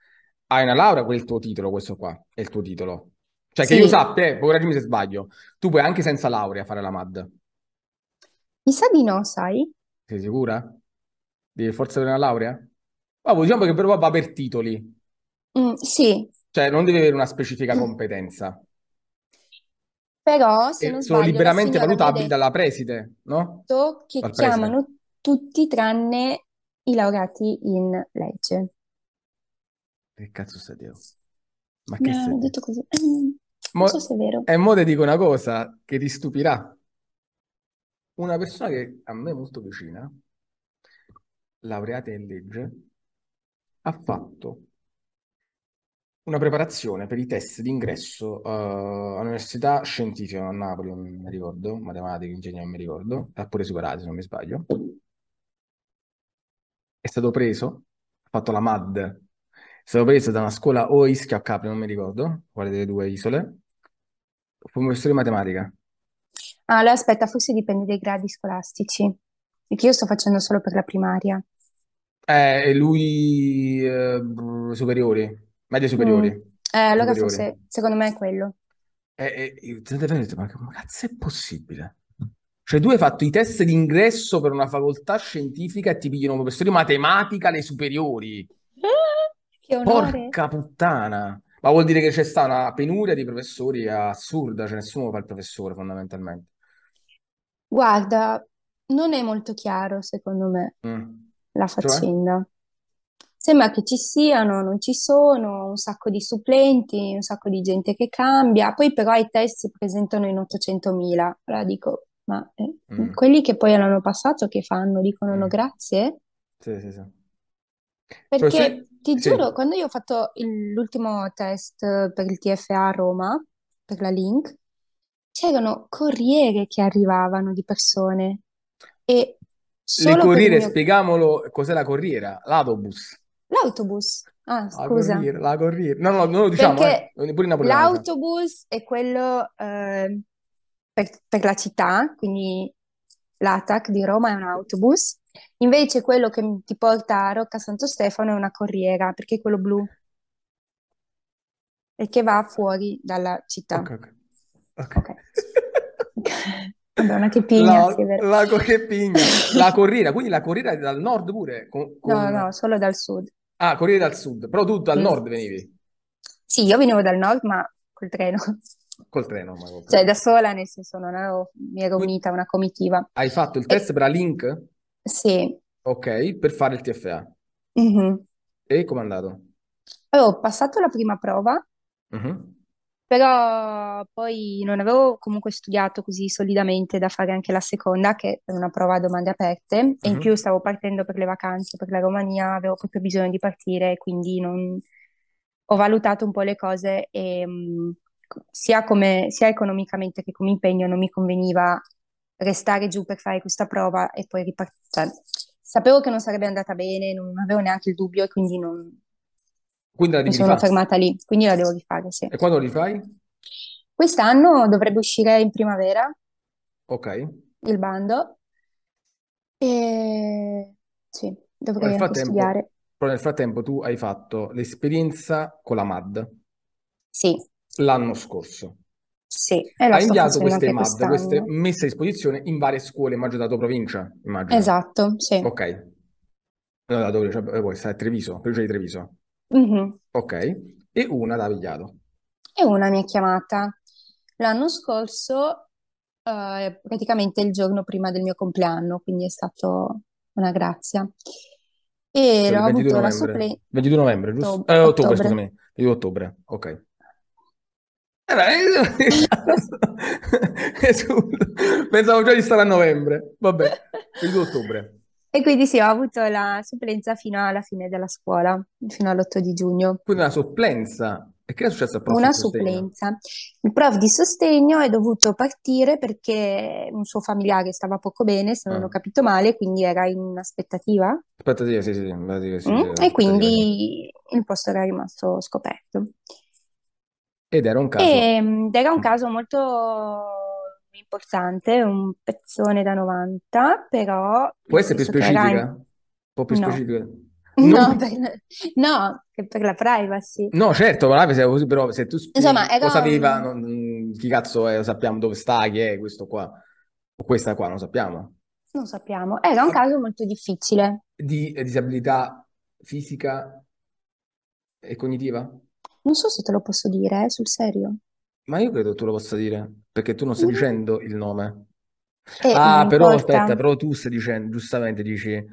hai una laurea, quel tuo titolo, questo qua è il tuo titolo. Cioè che io Sì, sappia, eh, correggimi se sbaglio, tu puoi anche senza laurea fare la MAD. mi sa di no, sai? Sei sicura? Devi forse avere una laurea? Vabbè, diciamo che però va per titoli, Mm, sì, cioè non devi avere una specifica competenza. però se non sono sbaglio liberamente valutabili dalla preside, no? che Dal preside. chiamano tutti tranne i laureati in legge. Che cazzo stai dicendo? Ma che ha dicendo? detto così. [CLEARS THROAT] Mm, Mo- non so se è vero. e mo te dico una cosa che ti stupirà. Una persona che a me è molto vicina, laureata in legge, ha fatto una preparazione per i test d'ingresso eh, all'Università Scientifica a Napoli, non mi ricordo, matematica, ingegneria, non mi ricordo, ha pure superati se non mi sbaglio. È stato preso, ha fatto la MAD, è stato preso da una scuola o Ischia o Capri, non mi ricordo, quale delle due isole, fu un professore di matematica. Ah, allora aspetta, forse dipende dai gradi scolastici, perché io sto facendo solo per la primaria. Eh, e lui eh, superiori, medie Mm. superiori, Eh, allora superiori. forse, secondo me è quello. E, e, io te- te- te- ho detto, ma cazzo è possibile? Cioè, tu hai fatto i test d'ingresso per una facoltà scientifica e ti pigliano un professore di matematica alle superiori. [LAUGHS] Che onore! Porca puttana! Ma vuol dire che c'è stata una penuria di professori assurda, cioè nessuno fa il professore fondamentalmente. Guarda, non è molto chiaro secondo me Mm. la Cioè? Sembra che ci siano, non ci sono, un sacco di supplenti, un sacco di gente che cambia, poi però i test si presentano in 800.000. Allora dico, ma eh, Mm. quelli che poi l'hanno passato che fanno? Dicono no Mm. grazie? Sì, sì, sì. Perché Professore- ti sì. giuro, quando io ho fatto il- l'ultimo test per il TFA a Roma, per la Link, c'erano corriere che arrivavano di persone e Le solo il corriere, mio... spieghiamolo cos'è la corriera, l'autobus. L'autobus. Ah, La scusa. corriera, la corriera. No, no, non lo diciamo, Perché eh. Pure in napoletano. l'autobus è quello eh, per, per la città, quindi l'ATAC di Roma è un autobus. Invece quello che ti porta a Rocca Santo Stefano è una corriera, perché è quello blu, e che va fuori dalla città. Ok, ok. Ok. Ok. [LAUGHS] Madonna, che pigna, La, sì, la che pigna. La corriera, quindi la corriera è dal nord pure. Con, No, con- no, solo dal sud. Ah, corriera dal sud, però tu dal nord venivi Sì, io venivo dal nord, ma col treno. col treno. Ma col Cioè, treno. da sola, nel senso, non ero, mi ero unita a una comitiva. hai fatto il E, test per la Link? sì. Ok, per fare il TFA. Mhm. E com'è andato? Avevo passato la prima prova Mhm. Però poi non avevo comunque studiato così solidamente da fare anche la seconda, che è una prova a domande aperte, e in più Mhm. stavo partendo per le vacanze per la Romania, avevo proprio bisogno di partire, quindi non- ho valutato un po' le cose e mh, sia come- sia economicamente che come impegno non mi conveniva restare giù per fare questa prova e poi ripartire. sapevo che non sarebbe andata bene, non avevo neanche il dubbio e quindi non- Quindi la mi devi sono rifare. fermata lì, quindi la devo rifare, sì. E quando rifai? Quest'anno dovrebbe uscire in primavera Ok. il bando e sì, dovrei anche frattempo, studiare. però nel frattempo tu hai fatto l'esperienza con la MAD Sì, l'anno scorso. sì, e la Hai inviato queste MAD, queste quest'anno. messe a disposizione in varie scuole, immagino tua provincia, immagino. Esatto, sì. Ok. No, da dove? Cioè, eh, poi stai a Treviso, provincia di Treviso. Mhm. Ok. E una da Vigliado. E una mi ha chiamata l'anno scorso, eh, praticamente il giorno prima del mio compleanno, quindi è stato una grazia. E Cioè il l'ho 22 avuto la novembre. supplenza 22 novembre, giusto? ottobre. Eh, ottobre, ottobre. scusami. 22 ottobre. Ok. Eh beh, [LAUGHS] [LAUGHS] Pensavo già di stare a novembre. Vabbè, 22 ottobre. E quindi sì, ho avuto la supplenza fino alla fine della scuola, fino all'8 di giugno. Quindi una supplenza. E che è successo al prof Una di sostegno? supplenza. Il prof di sostegno è dovuto partire perché un suo familiare stava poco bene, se non ho Ah. capito male, quindi era in aspettativa. Aspettativa, sì, sì, sì, aspettativa, sì, Mm, E aspettativa, quindi il posto era rimasto scoperto. Ed era un caso. Ed era un Mm. caso molto importante, un pezzone da 90, però Può essere più che in... specifica? Un po' più No, specifica? [LAUGHS] no, per... no, che per la privacy. No, certo, ma se così, però se tu Insomma, spieghi cosa era aveva, un... non- chi cazzo è, sappiamo dove sta, chi è questo qua, o questa qua, non sappiamo. Non sappiamo, era un caso molto difficile. Di disabilità fisica e cognitiva? Non so se te lo posso dire, eh, sul serio. Ma io credo tu lo possa dire, perché tu non stai Mm. dicendo il nome. E Ah, però importa. aspetta, però tu stai dicendo, giustamente dici,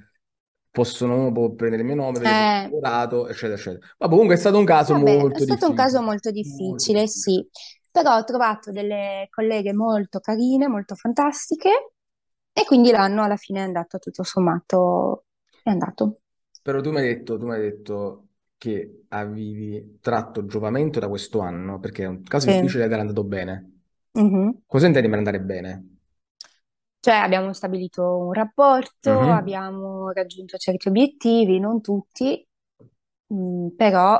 possono, prendere il mio nome Eh, lavorato, eccetera, eccetera. Ma comunque è stato un caso vabbè, è molto stato un caso difficile, molto molto difficile, difficile. sì, però ho trovato delle colleghe molto carine, molto fantastiche e quindi l'anno alla fine è andato tutto sommato, è andato. Però tu mi hai detto, tu mi hai detto che avevi tratto giovamento da questo anno, perché è un caso Sì. difficile ed era andato bene. Mhm. Cosa intendi per andare bene? Cioè abbiamo stabilito un rapporto, Mhm. abbiamo raggiunto certi obiettivi, non tutti, mm, però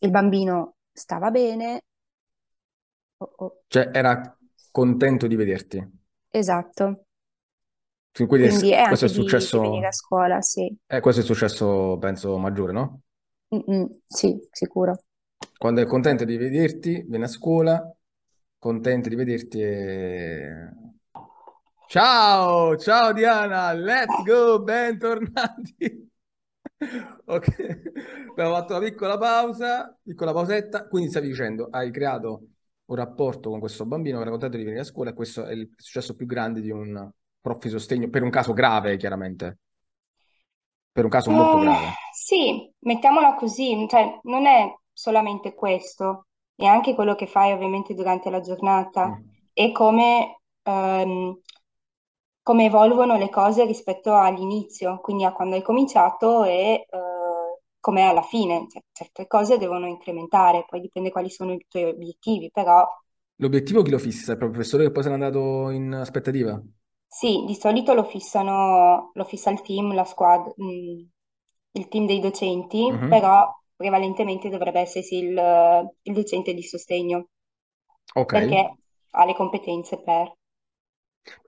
il bambino stava bene. Oh, oh, Cioè, era contento di vederti. esatto. Quindi è- Quindi è questo anche è di, di venire successo, a scuola, sì. eh, questo è successo, penso, maggiore, no? Sì, sicuro. Quando è contento di vederti, viene a scuola, contento di vederti e... Ciao, ciao Diana, let's go, bentornati. [LAUGHS] Ok, abbiamo fatto una piccola pausa, piccola pausetta, quindi stavi dicendo, hai creato un rapporto con questo bambino che era contento di venire a scuola e questo è il successo più grande di un prof di sostegno, per un caso grave, chiaramente, per un caso molto Eh, grave. sì, mettiamola così, cioè non è solamente questo, è anche quello che fai ovviamente durante la giornata Mm. e come, ehm, come evolvono le cose rispetto all'inizio, quindi a quando hai cominciato e eh, com'è alla fine. Cioè, certe cose devono incrementare, poi dipende quali sono i tuoi obiettivi, però L'obiettivo chi lo fissa? È proprio il professore che poi se n'è andato in aspettativa? sì, di solito lo fissano, lo fissa il team, la squad, mm, il team dei docenti, Mhm. però prevalentemente dovrebbe essersi il, il docente di sostegno, Ok. perché ha le competenze per...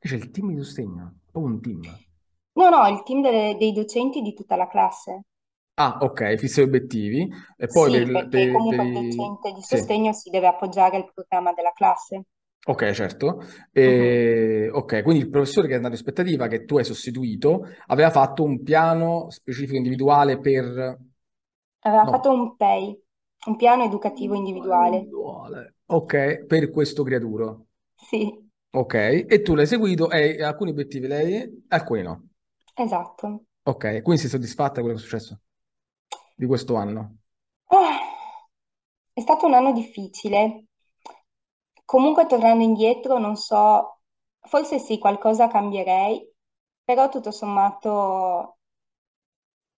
C'è il team di sostegno, proprio un team. No, no, il team delle- dei docenti di tutta la classe. Ah, ok, fissa gli obiettivi e poi Sì, per, perché per- comunque per il i... docente di Sì, sostegno si deve appoggiare al programma della classe. ok, certo. Mhm. E, ok, quindi il professore che è andato in aspettativa, che tu hai sostituito, aveva fatto un piano specifico individuale per... Aveva No, fatto un PEI, un piano educativo individuale. individuale. Ok, per questo creaturo. Sì, Ok, e tu l'hai seguito e alcuni obiettivi lei, alcuni no. esatto. Ok, quindi sei soddisfatta di quello che è successo di questo anno? Ah, È stato un anno difficile Comunque tornando indietro, non so, forse sì, qualcosa cambierei, però tutto sommato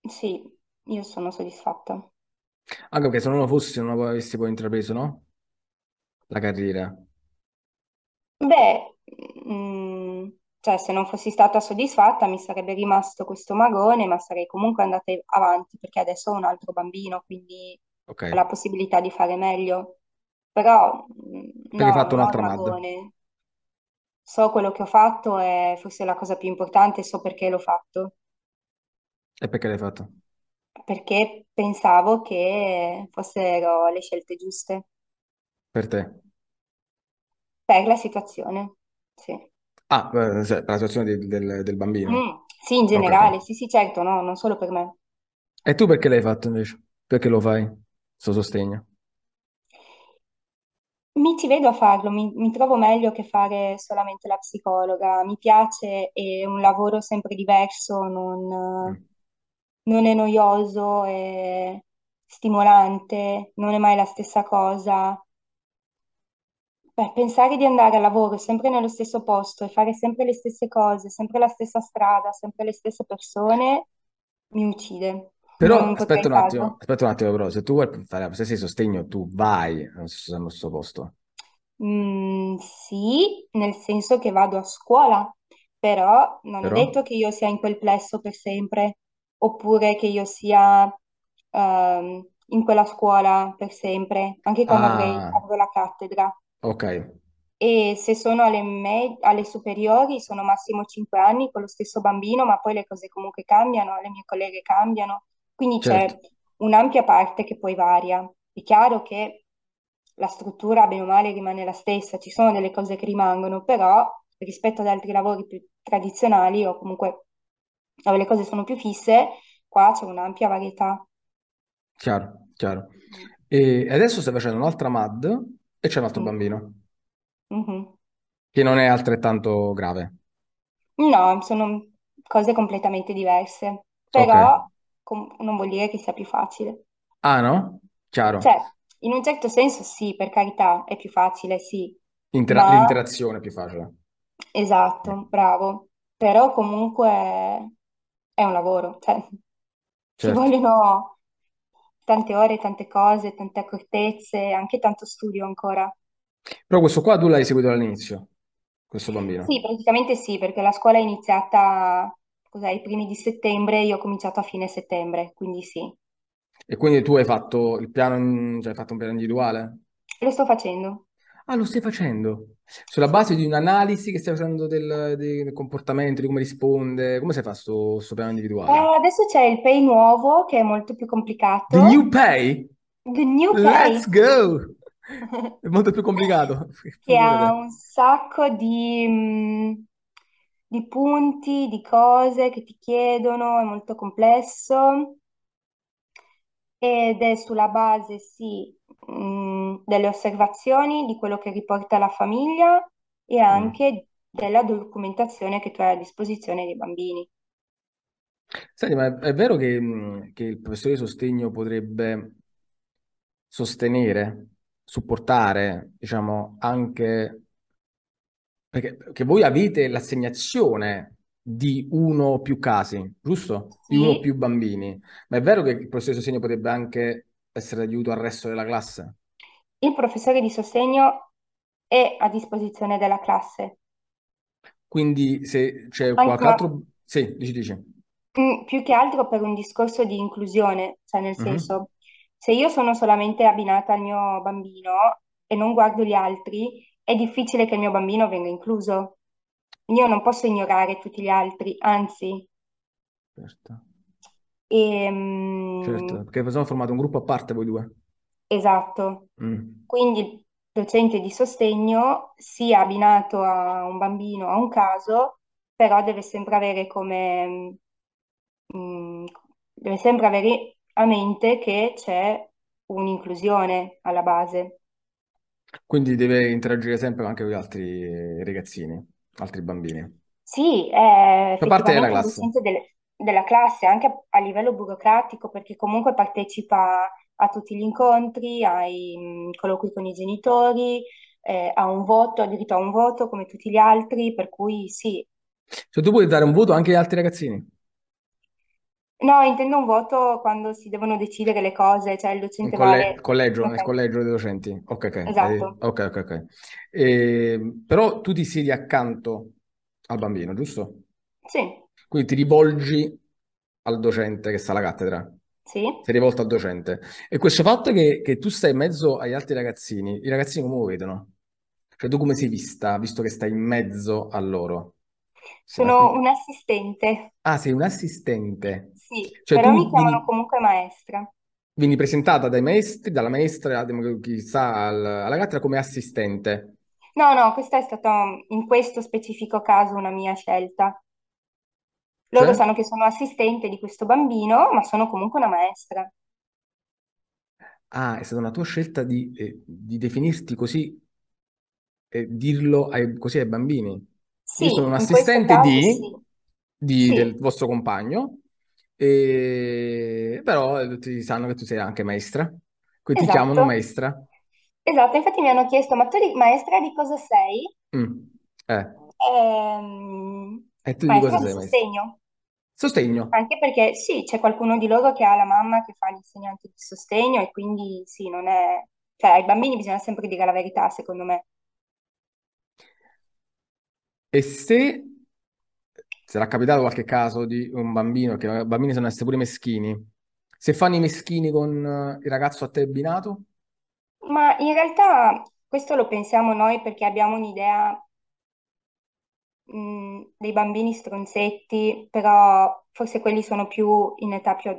sì, io sono soddisfatta. Anche perché se non lo fossi, non avessi poi intrapreso, no? La carriera. Beh, mm, cioè se non fossi stata soddisfatta mi sarebbe rimasto questo magone, ma sarei comunque andata avanti perché adesso ho un altro bambino, quindi Ok. ho la possibilità di fare meglio. Però mm, Perché hai no, fatto non ho il un'altra MAD. magone. So quello che ho fatto e forse la cosa più importante, so perché l'ho fatto. E perché l'hai fatto? Perché pensavo che fossero le scelte giuste Per te. per la situazione. Sì. Ah, eh, cioè, per la situazione del, del- del bambino. Mm, sì, in generale, sì, sì, certo, no, non solo per me. E tu perché l'hai fatto invece? Perché lo fai? Sto sostegno. Mi ci vedo a farlo, mi, mi trovo meglio che fare solamente la psicologa. Mi piace, è un lavoro sempre diverso, non, Mm. Non è noioso, è stimolante, non è mai la stessa cosa. Beh, pensare di andare a lavoro sempre nello stesso posto e fare sempre le stesse cose, sempre la stessa strada, sempre le stesse persone, mi uccide. Però Non aspetta un attimo, aspetta un attimo, però, se tu vuoi fare la stessa di sostegno, tu vai allo stesso, stesso posto. Mm, sì, nel senso che vado a scuola, però non è Però? detto che io sia in quel plesso per sempre, oppure che io sia ehm, in quella scuola per sempre, anche quando avrei, Ah, avrò la cattedra. ok, E se sono alle, me- alle superiori, sono massimo 5 anni con lo stesso bambino, ma poi le cose comunque cambiano, le mie colleghe cambiano, quindi certo. c'è un'ampia parte che poi varia. È chiaro che la struttura, bene o male, rimane la stessa, ci sono delle cose che rimangono, però rispetto ad altri lavori più tradizionali o comunque dove le cose sono più fisse, qua c'è un'ampia varietà. Chiaro, chiaro. E adesso stai facendo un'altra MAD e c'è un altro Mm. bambino, Mhm. che non è altrettanto grave. No, sono cose completamente diverse, però com- non vuol dire che sia più facile. Ah, no? Chiaro. Cioè, in un certo senso sì, per carità, è più facile, sì, Intera- ma l'interazione è più facile. esatto, bravo, però comunque è un lavoro, cioè ci Certo. vogliono tante ore, tante cose, tante accortezze, anche tanto studio ancora. Però questo qua tu l'hai seguito dall'inizio, questo Sì, bambino. praticamente sì, perché la scuola è iniziata, cos'è, i primi di settembre, io ho cominciato a fine settembre, quindi sì, E quindi tu hai fatto il piano, in- cioè hai fatto un piano individuale? lo sto facendo. Ah, lo stai facendo? Sulla base di un'analisi che stai facendo del, del comportamento, di come risponde, come si fa sto, sto piano individuale? Eh, adesso c'è il Pay nuovo che è molto più The new complicato. pay? The New Let's Pay, go! [LAUGHS] È molto più complicato. che ha un sacco di, mh, di punti, di cose che ti chiedono, è molto complesso ed è sulla base, sì, mh, delle osservazioni, di quello che riporta la famiglia e Mm. anche della documentazione che tu hai a disposizione dei bambini. Senti, ma è, è vero che, mh, che il professore di sostegno potrebbe sostenere, supportare, diciamo, anche perché, perché voi avete l'assegnazione di uno o più casi, giusto? Di uno o Sì, più bambini. Ma è vero che il professore di sostegno potrebbe anche essere d'aiuto al resto della classe? il professore di sostegno è a disposizione della classe. Quindi se c'è Anche, qualche altro... Sì, dici, dici. mm, più che altro per un discorso di inclusione, cioè nel Mhm. senso, se io sono solamente abbinata al mio bambino e non guardo gli altri, è difficile che il mio bambino venga incluso. Io non posso ignorare tutti gli altri, anzi, Certo, certo, ehm, perché sono formato un gruppo a parte voi due. esatto. Mm. Quindi il docente di sostegno sia abbinato a un bambino, a un caso, però deve sempre avere come, mm, deve sempre avere a mente che c'è un'inclusione alla base. Quindi deve interagire sempre anche con gli altri ragazzini, altri bambini. Sì, è Fa parte della classe. docente del- della classe, anche a, livello burocratico, perché comunque partecipa a tutti gli incontri, ai mm, colloqui con i genitori, eh, ha un voto, ha diritto a un voto come tutti gli altri, per cui sì. Cioè tu puoi dare un voto anche agli altri ragazzini? No, intendo un voto quando si devono decidere le cose, cioè il docente colle- vale... collegio, nel Ok, collegio dei docenti. Ok, ok, esatto. ok, ok, ok. Eh, però tu ti siedi accanto al bambino, giusto? Sì, Quindi ti rivolgi al docente che sta alla cattedra. sì. Sei rivolto al docente. E questo fatto che, che tu stai in mezzo agli altri ragazzini, i ragazzini come lo vedono? Cioè tu come sei vista, visto che stai in mezzo a loro? Sono un assistente, Ah, sei un assistente. sì, Cioè però mi chiamano vieni, comunque maestra. vieni presentata dai maestri, dalla maestra, da chi sta al- alla cattedra come assistente. No, no, questa è stata in questo specifico caso una mia scelta. Loro Cioè? sanno che sono assistente di questo bambino, ma sono comunque una maestra. Ah, è stata una tua scelta di, eh, di definirti così e dirlo ai- così ai bambini. Io sono un in questo assistente caso di, sì. di- del Sì, vostro compagno, e- però tutti sanno che tu sei anche maestra, quindi ti chiamano esatto. maestra. Esatto, infatti mi hanno chiesto, ma tu di- maestra di cosa sei? Mm. Eh, Ehm, e tu di cosa maestra di sei maestra? sostegno. Sostegno. Anche perché sì, c'è qualcuno di loro che ha la mamma che fa l'insegnante di sostegno e quindi sì, non è... Cioè, ai bambini bisogna sempre dire la verità, secondo me. E se sarà capitato qualche caso di un bambino, che i bambini sono essere pure meschini, se fanno i meschini con eh, il ragazzo a te abbinato? Ma in realtà questo lo pensiamo noi perché abbiamo un'idea mh, dei bambini stronzetti, però forse quelli sono più in età più,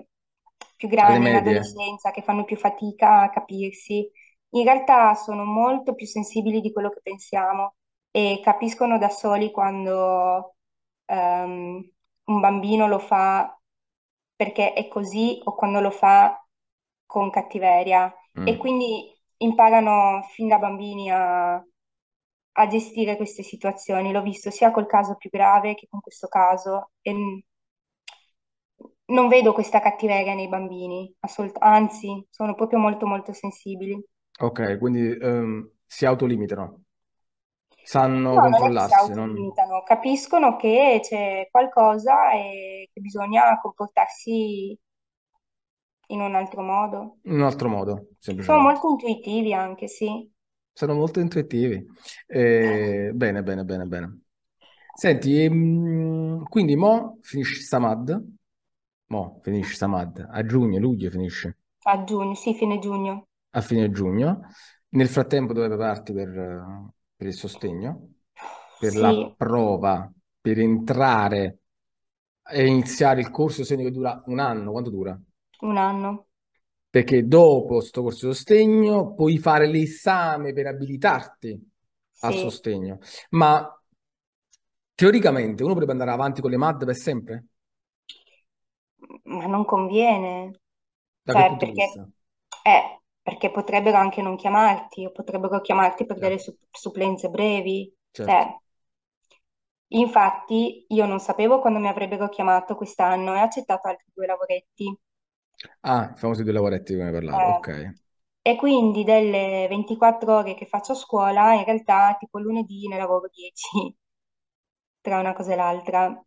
più grande, in adolescenza, che fanno più fatica a capirsi. In realtà sono molto più sensibili di quello che pensiamo e capiscono da soli quando ehm, un bambino lo fa perché è così o quando lo fa con cattiveria e Mm. quindi imparano fin da bambini a, a gestire queste situazioni. L'ho visto sia col caso più grave che con questo caso e non vedo questa cattiveria nei bambini, assolut- anzi, sono proprio molto molto sensibili. Ok, quindi ehm, si autolimitano, sanno No, non controllarsi, non autolimitano, capiscono che c'è qualcosa e che bisogna comportarsi in un altro modo. in un altro modo, Sono semplicemente. molto intuitivi anche, sì. Sono molto intuitivi. Eh, bene, bene, bene, bene. Senti, ehm, quindi mo finisci Samad, mo finisci Samad, a giugno, luglio finisce, A giugno, sì, fine giugno. a fine giugno. Nel frattempo dove prepararti per, per il sostegno, per la Sì, prova, per entrare e iniziare il corso sostegno che dura un anno. Quanto dura? un anno. Perché dopo sto corso di sostegno puoi fare l'esame per abilitarti al Sì, sostegno. Ma teoricamente uno potrebbe andare avanti con le MAD per sempre? ma non conviene. Da Cioè, perché, vista? eh, perché potrebbero anche non chiamarti o potrebbero chiamarti per delle Certo, sup- supplenze brevi. certo. Cioè, infatti, io non sapevo quando mi avrebbero chiamato quest'anno e ho accettato altri due lavoretti. Ah, i famosi due lavoretti hai parlato. Eh, Ok. e quindi delle 24 ore che faccio a scuola, in realtà tipo lunedì ne lavoro 10 [LAUGHS] tra una cosa e l'altra.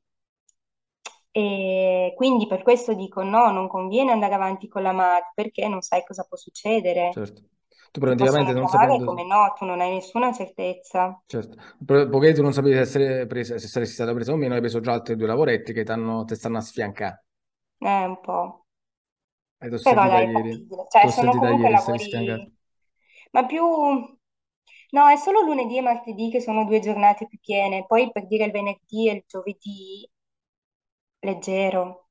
E quindi per questo dico no, non conviene andare avanti con la MAD perché non sai cosa può succedere. Certo. Tu Ti praticamente possono non chiamare sapendo... come no, tu non hai nessuna certezza. Certo. Po- Poiché tu non sapevi se, essere presa, se saresti stata presa o meno, hai preso già altri due lavoretti che t'hanno- te stanno a sfiancare. È un po'. E ti ho Però sentita dai, è ieri. fattibile. Ti Cioè, ho sono sentita comunque ieri, sfiancata. lavori... Ma più... No, è solo lunedì e martedì che sono due giornate più piene. Poi per dire il venerdì e il giovedì, leggero.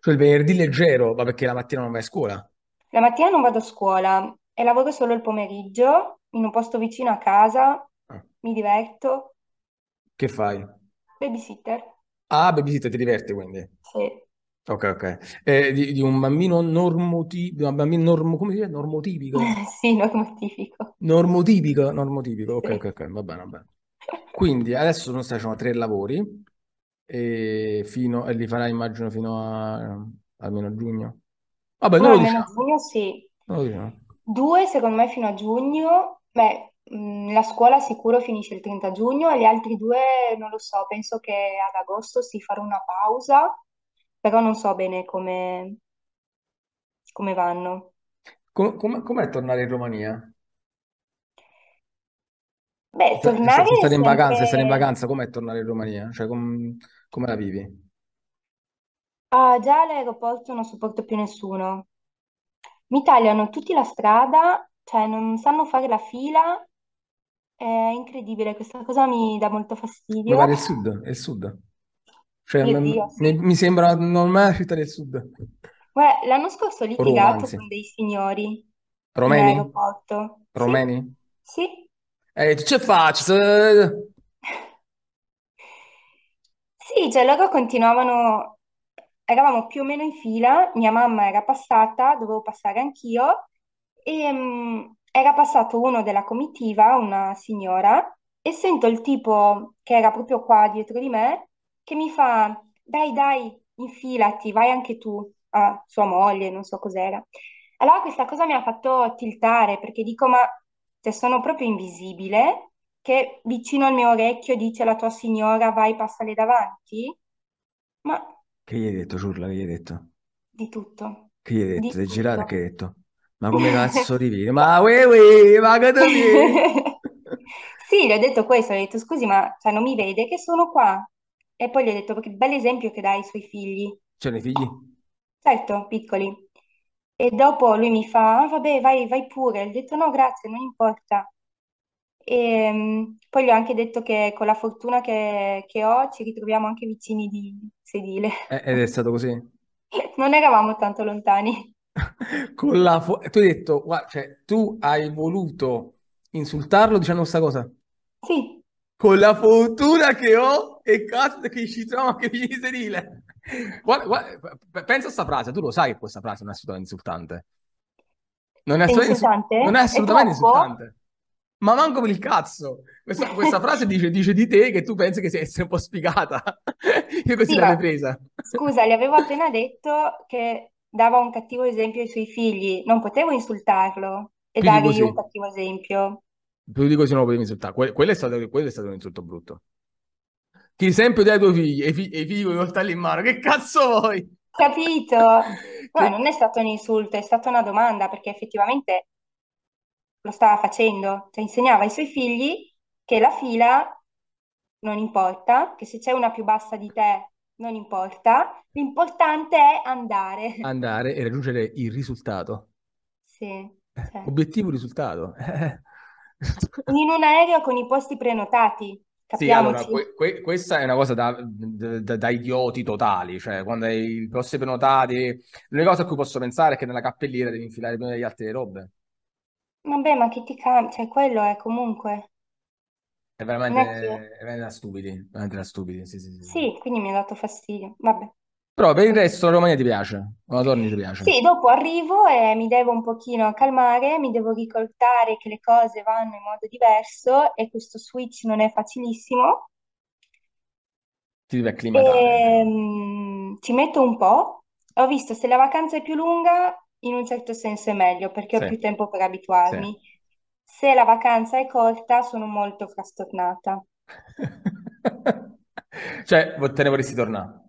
Cioè il venerdì leggero, ma perché la mattina non vai a scuola? La mattina non vado a scuola e lavoro solo il pomeriggio in un posto vicino a casa, Ah, mi diverto. Che fai? Babysitter? Ah, babysitter, ti diverti quindi. Sì. Ok, ok. Eh, di, di un bambino normotipico, un bambino normo, come si dice? Normotipico? [LAUGHS] Sì, normativico. Normotipico, normotipico. Ok, ok, Sì. ok, va bene, va bene. [LAUGHS] Quindi adesso stai facendo tre lavori e, fino, e li farai immagino fino a almeno giugno. Vabbè, non No, lo almeno a diciamo. giugno sì. Non lo diciamo. Due secondo me fino a giugno, Beh, mh, la scuola sicuro finisce il 30 giugno e gli altri due non lo so, penso che ad agosto si farà una pausa, però non so bene come, come vanno. Com- com- com'è tornare in Romania? Beh, se- tornare se è stai in vacanza, se stai in sempre... vacanza, com'è tornare in Romania? Cioè, com- come la vivi? Ah, già all'aeroporto non sopporto più nessuno. Mi tagliano tutti la strada, cioè non sanno fare la fila, è incredibile, questa cosa mi dà molto fastidio. Magari il sud, è il sud. Cioè, Mio Dio, mi, sì. mi sembra non mai la città del sud. Guarda, l'anno scorso ho litigato anzi. con dei signori Romeni? aeroporto. Sì, Romeni? sì. E tu faccio? [LAUGHS] Sì, cioè loro continuavano, eravamo più o meno in fila, mia mamma era passata, dovevo passare anch'io, e mm, era passato uno della comitiva, una signora, e sento il tipo che era proprio qua dietro di me, che mi fa, dai, dai, infilati, vai anche tu, a sua moglie, non so cos'era. Allora questa cosa mi ha fatto tiltare, perché dico, ma se sono proprio invisibile che vicino al mio orecchio dice la tua signora vai, passale davanti? Ma Che gli hai detto, Ciurla? Che gli hai detto? di tutto, Che gli hai detto? di Sei girato e che tutto. hai detto? Ma come cazzo [LAUGHS] rivieni? Ma ue ue, ma che? [LAUGHS] Sì, gli ho detto questo, gli ho detto scusi, ma cioè, non mi vede che sono qua? E poi gli ho detto, perché bell'esempio che dai ai suoi figli. C'erano i figli? Certo, piccoli. E dopo lui mi fa, ah, vabbè, vai, vai pure. Gli ho detto, no, grazie, non importa. E mm, poi gli ho anche detto che con la fortuna che, che ho ci ritroviamo anche vicini di sedile. Eh, ed è stato così? [LAUGHS] Non eravamo tanto lontani. [LAUGHS] Con la fo- tu hai detto, guarda, cioè, tu hai voluto insultarlo dicendo questa cosa? Sì, Con la fortuna che ho e cazzo che ci troviamo anche vicini di sedile. Guarda, guarda, pensa a sta frase, tu lo sai che questa frase non è assolutamente insultante. Non è assolutamente, insu- non è insultante? Assolutamente insultante. Ma manco per il cazzo. Questa, [LAUGHS] questa frase dice, dice di te che tu pensi che sei essere un po' sfigata. [LAUGHS] Io così Sì, ma presa. scusa, gli avevo appena detto che dava un cattivo esempio ai suoi figli. Non potevo insultarlo e Più dargli un cattivo esempio. Più di così non lo potevi insultare. Que- quello è stato, quello è stato un insulto brutto. Che esempio dai ai tuoi figli e i fi- e i figli con i coltelli in mano. Che cazzo vuoi? Capito? [LAUGHS] Che... non è stato un insulto, è stata una domanda perché effettivamente lo stava facendo. Cioè, insegnava ai suoi figli che la fila non importa, che se c'è una più bassa di te non importa, l'importante è andare. Andare e raggiungere il risultato. Sì, cioè, Obiettivo risultato. [LAUGHS] In un aereo con i posti prenotati, Sì, allora, que- que- questa è una cosa da, da- da- idioti totali, cioè quando hai i posti prenotati, l'unica cosa a cui posso pensare è che nella cappelliera devi infilare prima degli altri le robe. Vabbè, ma che ti cambia? Cioè, quello è comunque. È Non veramente, è che... è veramente da stupidi, veramente da stupidi, sì, sì, sì. Sì, quindi mi ha dato fastidio. Vabbè. Però per il resto la Romagna ti piace, quando torni ti piace. Sì, dopo arrivo e mi devo un pochino calmare, mi devo ricordare che le cose vanno in modo diverso e questo switch non è facilissimo. Ti devi acclimatare, E, diciamo. ci metto un po'. Ho visto se la vacanza è più lunga, in un certo senso è meglio perché ho Sì, più tempo per sì. abituarmi. Se la vacanza è corta, sono molto frastornata. [LAUGHS] Cioè, te ne vorresti tornare?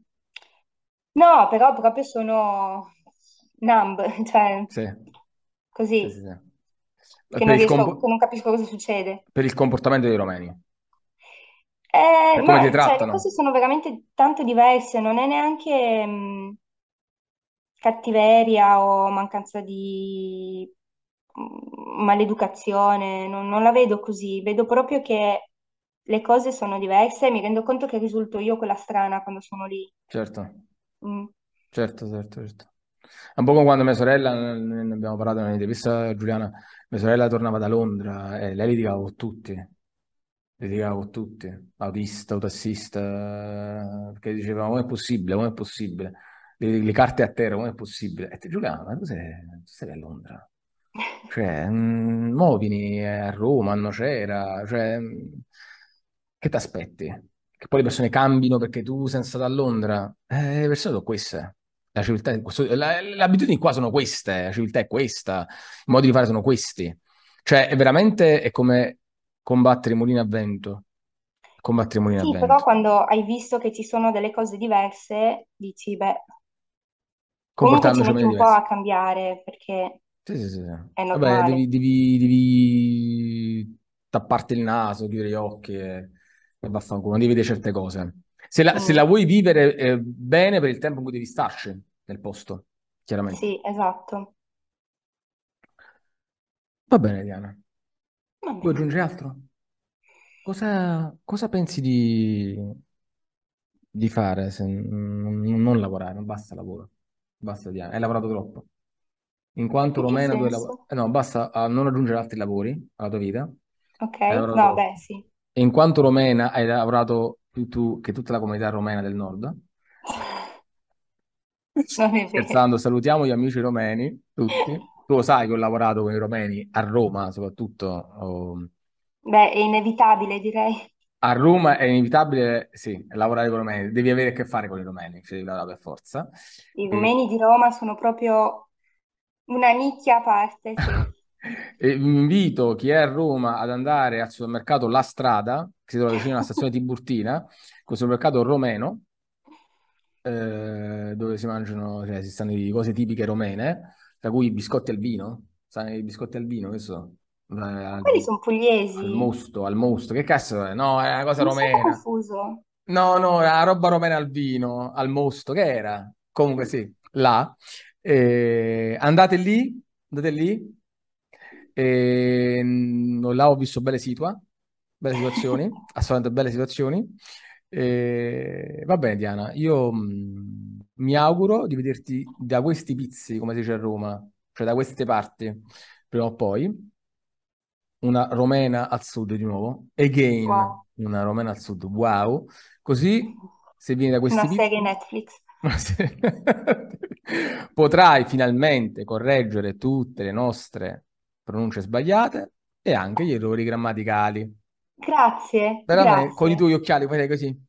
No, però proprio sono numb, [LAUGHS] cioè Sì, sì, sì, così, sì. che Per non il, riesco, che compo- non capisco cosa succede. per il comportamento dei romeni. Eh, Per come ti ma cioè, le cose sono veramente tanto diverse, non è neanche mh, cattiveria o mancanza di mh, maleducazione, non, non la vedo così, vedo proprio che le cose sono diverse e mi rendo conto che risulto io quella strana quando sono lì. Certo, Mm. certo, certo, certo. È un po' come quando mia sorella, ne abbiamo parlato nell'intervista Giuliana, mia sorella tornava da Londra e lei litigava con tutti, litigava con tutti, autista, autassista, perché diceva, come è possibile, come è possibile? Le, le carte a terra, come è possibile? E te, Giuliana, ma tu sei, sei a Londra? Cioè, mm, mo vieni a Roma, a Nocera, cioè, mm, che ti aspetti? Che poi le persone cambino perché tu sei stato a Londra? Eh, le persone sono queste. La civiltà la- le abitudini qua sono queste, la civiltà è questa, i modi di fare sono questi. Cioè, è veramente è come combattere i mulini a vento. Combattere i mulini a Sì, però vento. quando hai visto che ci sono delle cose diverse, dici, beh, comunque ci metti un po' diversi. a cambiare perché Sì, sì, sì. Vabbè, devi, devi, devi tapparti il naso, chiudere gli occhi e, e vaffanculo, non devi vedere certe cose. Se la, se la Mm, vuoi vivere eh, bene per il tempo in cui devi starci nel posto, chiaramente. sì, esatto. Va bene, Diana. Va Vuoi aggiungere altro? Cosa, cosa pensi di, di fare se n- non lavorare? Non basta lavoro. Basta, Diana. Hai lavorato troppo. In quanto romena, tu hai lavorato... senso? eh, no, basta ah, non aggiungere altri lavori alla tua vita. Ok? No, troppo. beh, sì. E in quanto romena, hai lavorato più tu che tutta la comunità romena del nord. Scherzando, salutiamo gli amici romeni, tutti. Tu lo sai che ho lavorato con i romeni a Roma, soprattutto. oh, Beh, è inevitabile, direi. A Roma è inevitabile, sì, lavorare con i romeni. Devi avere a che fare con i romeni, ci devi lavorare per forza. I E, rumeni di Roma sono proprio una nicchia a parte, sì. [LAUGHS] e invito chi è a Roma ad andare al supermercato La Strada, che si trova vicino alla stazione Tiburtina, questo supermercato romeno, eh, dove si mangiano, cioè, si stanno le cose tipiche romene, tra cui i biscotti al vino. Sai, i biscotti al vino, che so? Eh, Al, quelli sono al pugliesi. mosto, al mosto. Che cazzo è? No, è una cosa sembra romena. confuso. No, no, la roba romena al vino, al mosto, che era? Comunque sì, là. Eh, andate lì, andate lì. E, mm, là ho visto belle situa, belle situazioni, [LAUGHS] assolutamente belle situazioni. E, va bene, Diana, io mm, mi auguro di vederti da questi pizzi, come si dice a Roma, cioè da queste parti, prima o poi. Una romena al sud di nuovo, again, Wow. una romena al sud, wow. Così, se vieni da Una questi serie pizzi, [LAUGHS] Netflix. potrai finalmente correggere tutte le nostre pronunce sbagliate e anche gli errori grammaticali. Grazie, Veramente, con i grazie. tuoi occhiali farai così.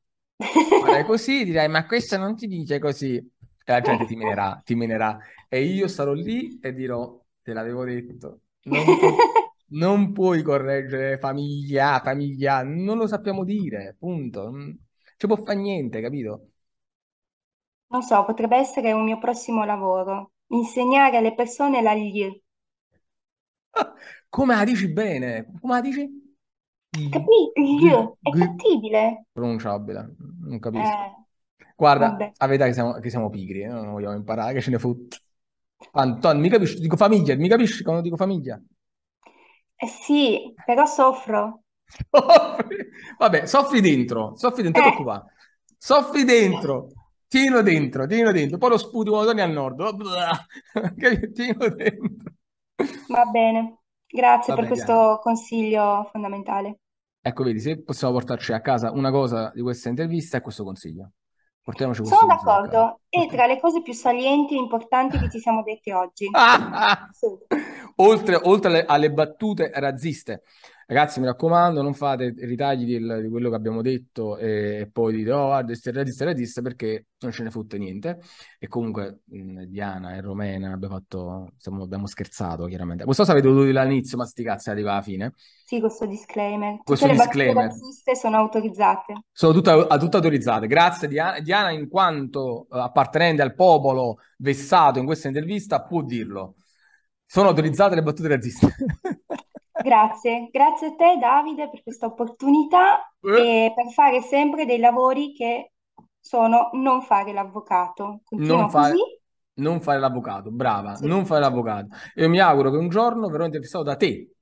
Farai [LAUGHS] così, dirai, ma questo non ti dice così. E la gente ti menerà, ti menerà. E io sarò lì e dirò, te l'avevo detto, non, po- [LAUGHS] non puoi correggere famiglia, famiglia, non lo sappiamo dire, punto. Non ci può fare niente, capito? Non so, potrebbe essere un mio prossimo lavoro. Insegnare alle persone la gli. [LAUGHS] Come la dici bene? Come la dici? G- È fattibile. pronunciabile, non capisco. Eh, Guarda, vabbè. la verità è che siamo, che siamo pigri, eh, Non vogliamo imparare, che ce ne fotte. Anton, mi capisci? Dico famiglia, mi capisci quando dico famiglia? Eh sì, però soffro. Vabbè, soffri dentro, soffri dentro, non Eh. ti preoccupare. Soffri dentro, tienilo dentro, tienilo dentro. Poi lo sputi quando torni al nord. [LAUGHS] Capito? Tienilo dentro. Va bene. Grazie per questo consiglio fondamentale. Ecco, vedi, se possiamo portarci a casa una cosa di questa intervista è questo consiglio. Portiamoci questo Sono consiglio a casa. d'accordo. Portiamo- tra le cose più salienti e importanti che ci siamo detti oggi. Ah! [LAUGHS] Sì. Oltre, oltre alle, alle battute razziste. Ragazzi, mi raccomando, non fate ritagli di, di quello che abbiamo detto e, e poi dite, oh, guarda, questo è razzista, è razzista, perché non ce ne fotte niente. E comunque mh, Diana e Romena abbiamo fatto, insomma, abbiamo scherzato, chiaramente. Questa cosa avete dovuto dire all'inizio, ma sti cazzi arriva alla fine. Sì, questo disclaimer. Tutte Questo le battute disclaimer. razziste sono autorizzate. Sono tutte, tutte autorizzate. Grazie Diana, Diana, in quanto appartenente al popolo vessato in questa intervista, può dirlo. Sono autorizzate le battute razziste. [LAUGHS] Grazie, grazie a te Davide per questa opportunità Eh, e per fare sempre dei lavori che sono non fare l'avvocato. Non Continua così? fare, non fare l'avvocato, brava, Sì. non fare l'avvocato. Io mi auguro che un giorno verrò intervistato da te,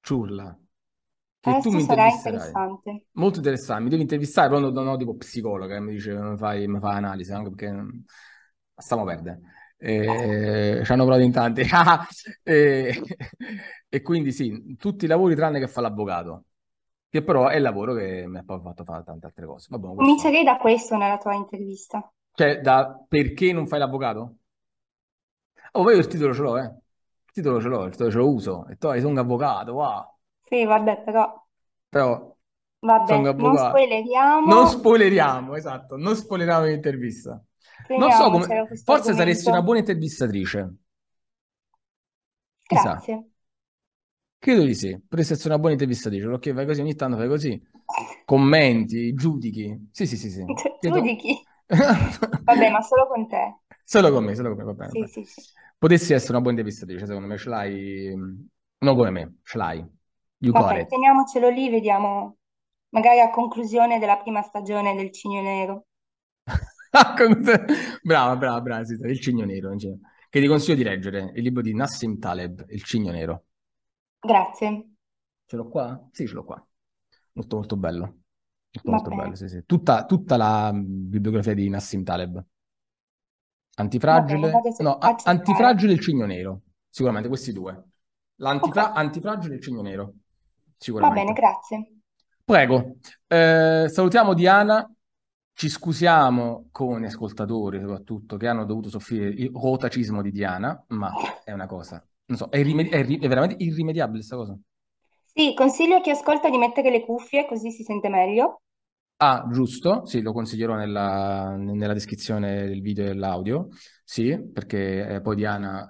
Ciurla, che tu mi sarà interessante. Molto interessante, mi devi intervistare, però non, non tipo psicologa, che mi dice, mi fai, mi fai analisi, anche perché mm, stiamo a perdere. Eh, ci hanno provato in tanti. [LAUGHS] e, e quindi sì, tutti i lavori tranne che fa l'avvocato, che però è il lavoro che mi ha poi fatto fare tante altre cose. Vabbè, questo... Comincerei da questo nella tua intervista. Cioè, da perché non fai l'avvocato? Oh, io il titolo ce l'ho, eh. Il titolo ce l'ho, il titolo ce lo uso. E tu sono un avvocato, wow. Sì, vabbè, però Però vabbè, non spoileriamo. Non spoileriamo, esatto, non spoileriamo l'intervista. Non so come... Forse saresti una argomento. buona intervistatrice. Chissà. Grazie. Credo di sì, potresti essere una buona intervistatrice, ok? Fai così, ogni tanto fai così, commenti, giudichi. Sì, sì, sì, sì. [LAUGHS] Giudichi? [LAUGHS] Vabbè, ma solo con te. Solo con me, solo con me, va bene. Sì, va bene. sì, sì. Potessi essere una buona intervistatrice, secondo me, ce l'hai... Non come me, ce l'hai. You Vabbè, teniamocelo lì, vediamo magari a conclusione della prima stagione del Cigno Nero. [LAUGHS] [LAUGHS] Brava, brava, brava, sì, il Cigno Nero, che ti consiglio di leggere, il libro di Nassim Taleb, Il Cigno Nero. Grazie. Ce l'ho qua? Sì, ce l'ho qua. Molto, molto bello. Molto, molto bene. bello, sì, sì. Tutta, tutta la mm, bibliografia di Nassim Taleb. Bene, Antifragile, a no, a. Antifragile e il Cigno Nero. Sicuramente questi due. Ok, L'antifra- Antifragile e il Cigno Nero. va bene, Sicuramente. grazie. Prego. Eh, salutiamo Diana. Ci scusiamo con gli ascoltatori, soprattutto, che hanno dovuto soffrire il rotacismo di Diana, ma è una cosa, non so, è, irrimedi- è irri- è veramente irrimediabile questa cosa. Sì, consiglio a chi ascolta di mettere le cuffie così si sente meglio. Ah, giusto, sì, lo consiglierò nella, nella descrizione del video e dell'audio, sì, perché eh, poi Diana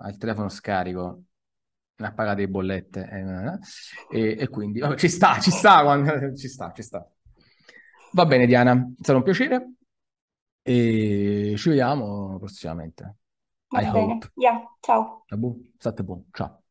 eh, ha il telefono scarico, ha pagate le bollette, eh, e, e quindi vabbè, ci sta, ci sta, quando- [LAUGHS] ci sta, ci sta. Va bene Diana, è stato un piacere e ci vediamo prossimamente. Va I bene. hope. Yeah, ciao. Vabbè, state buon, ciao.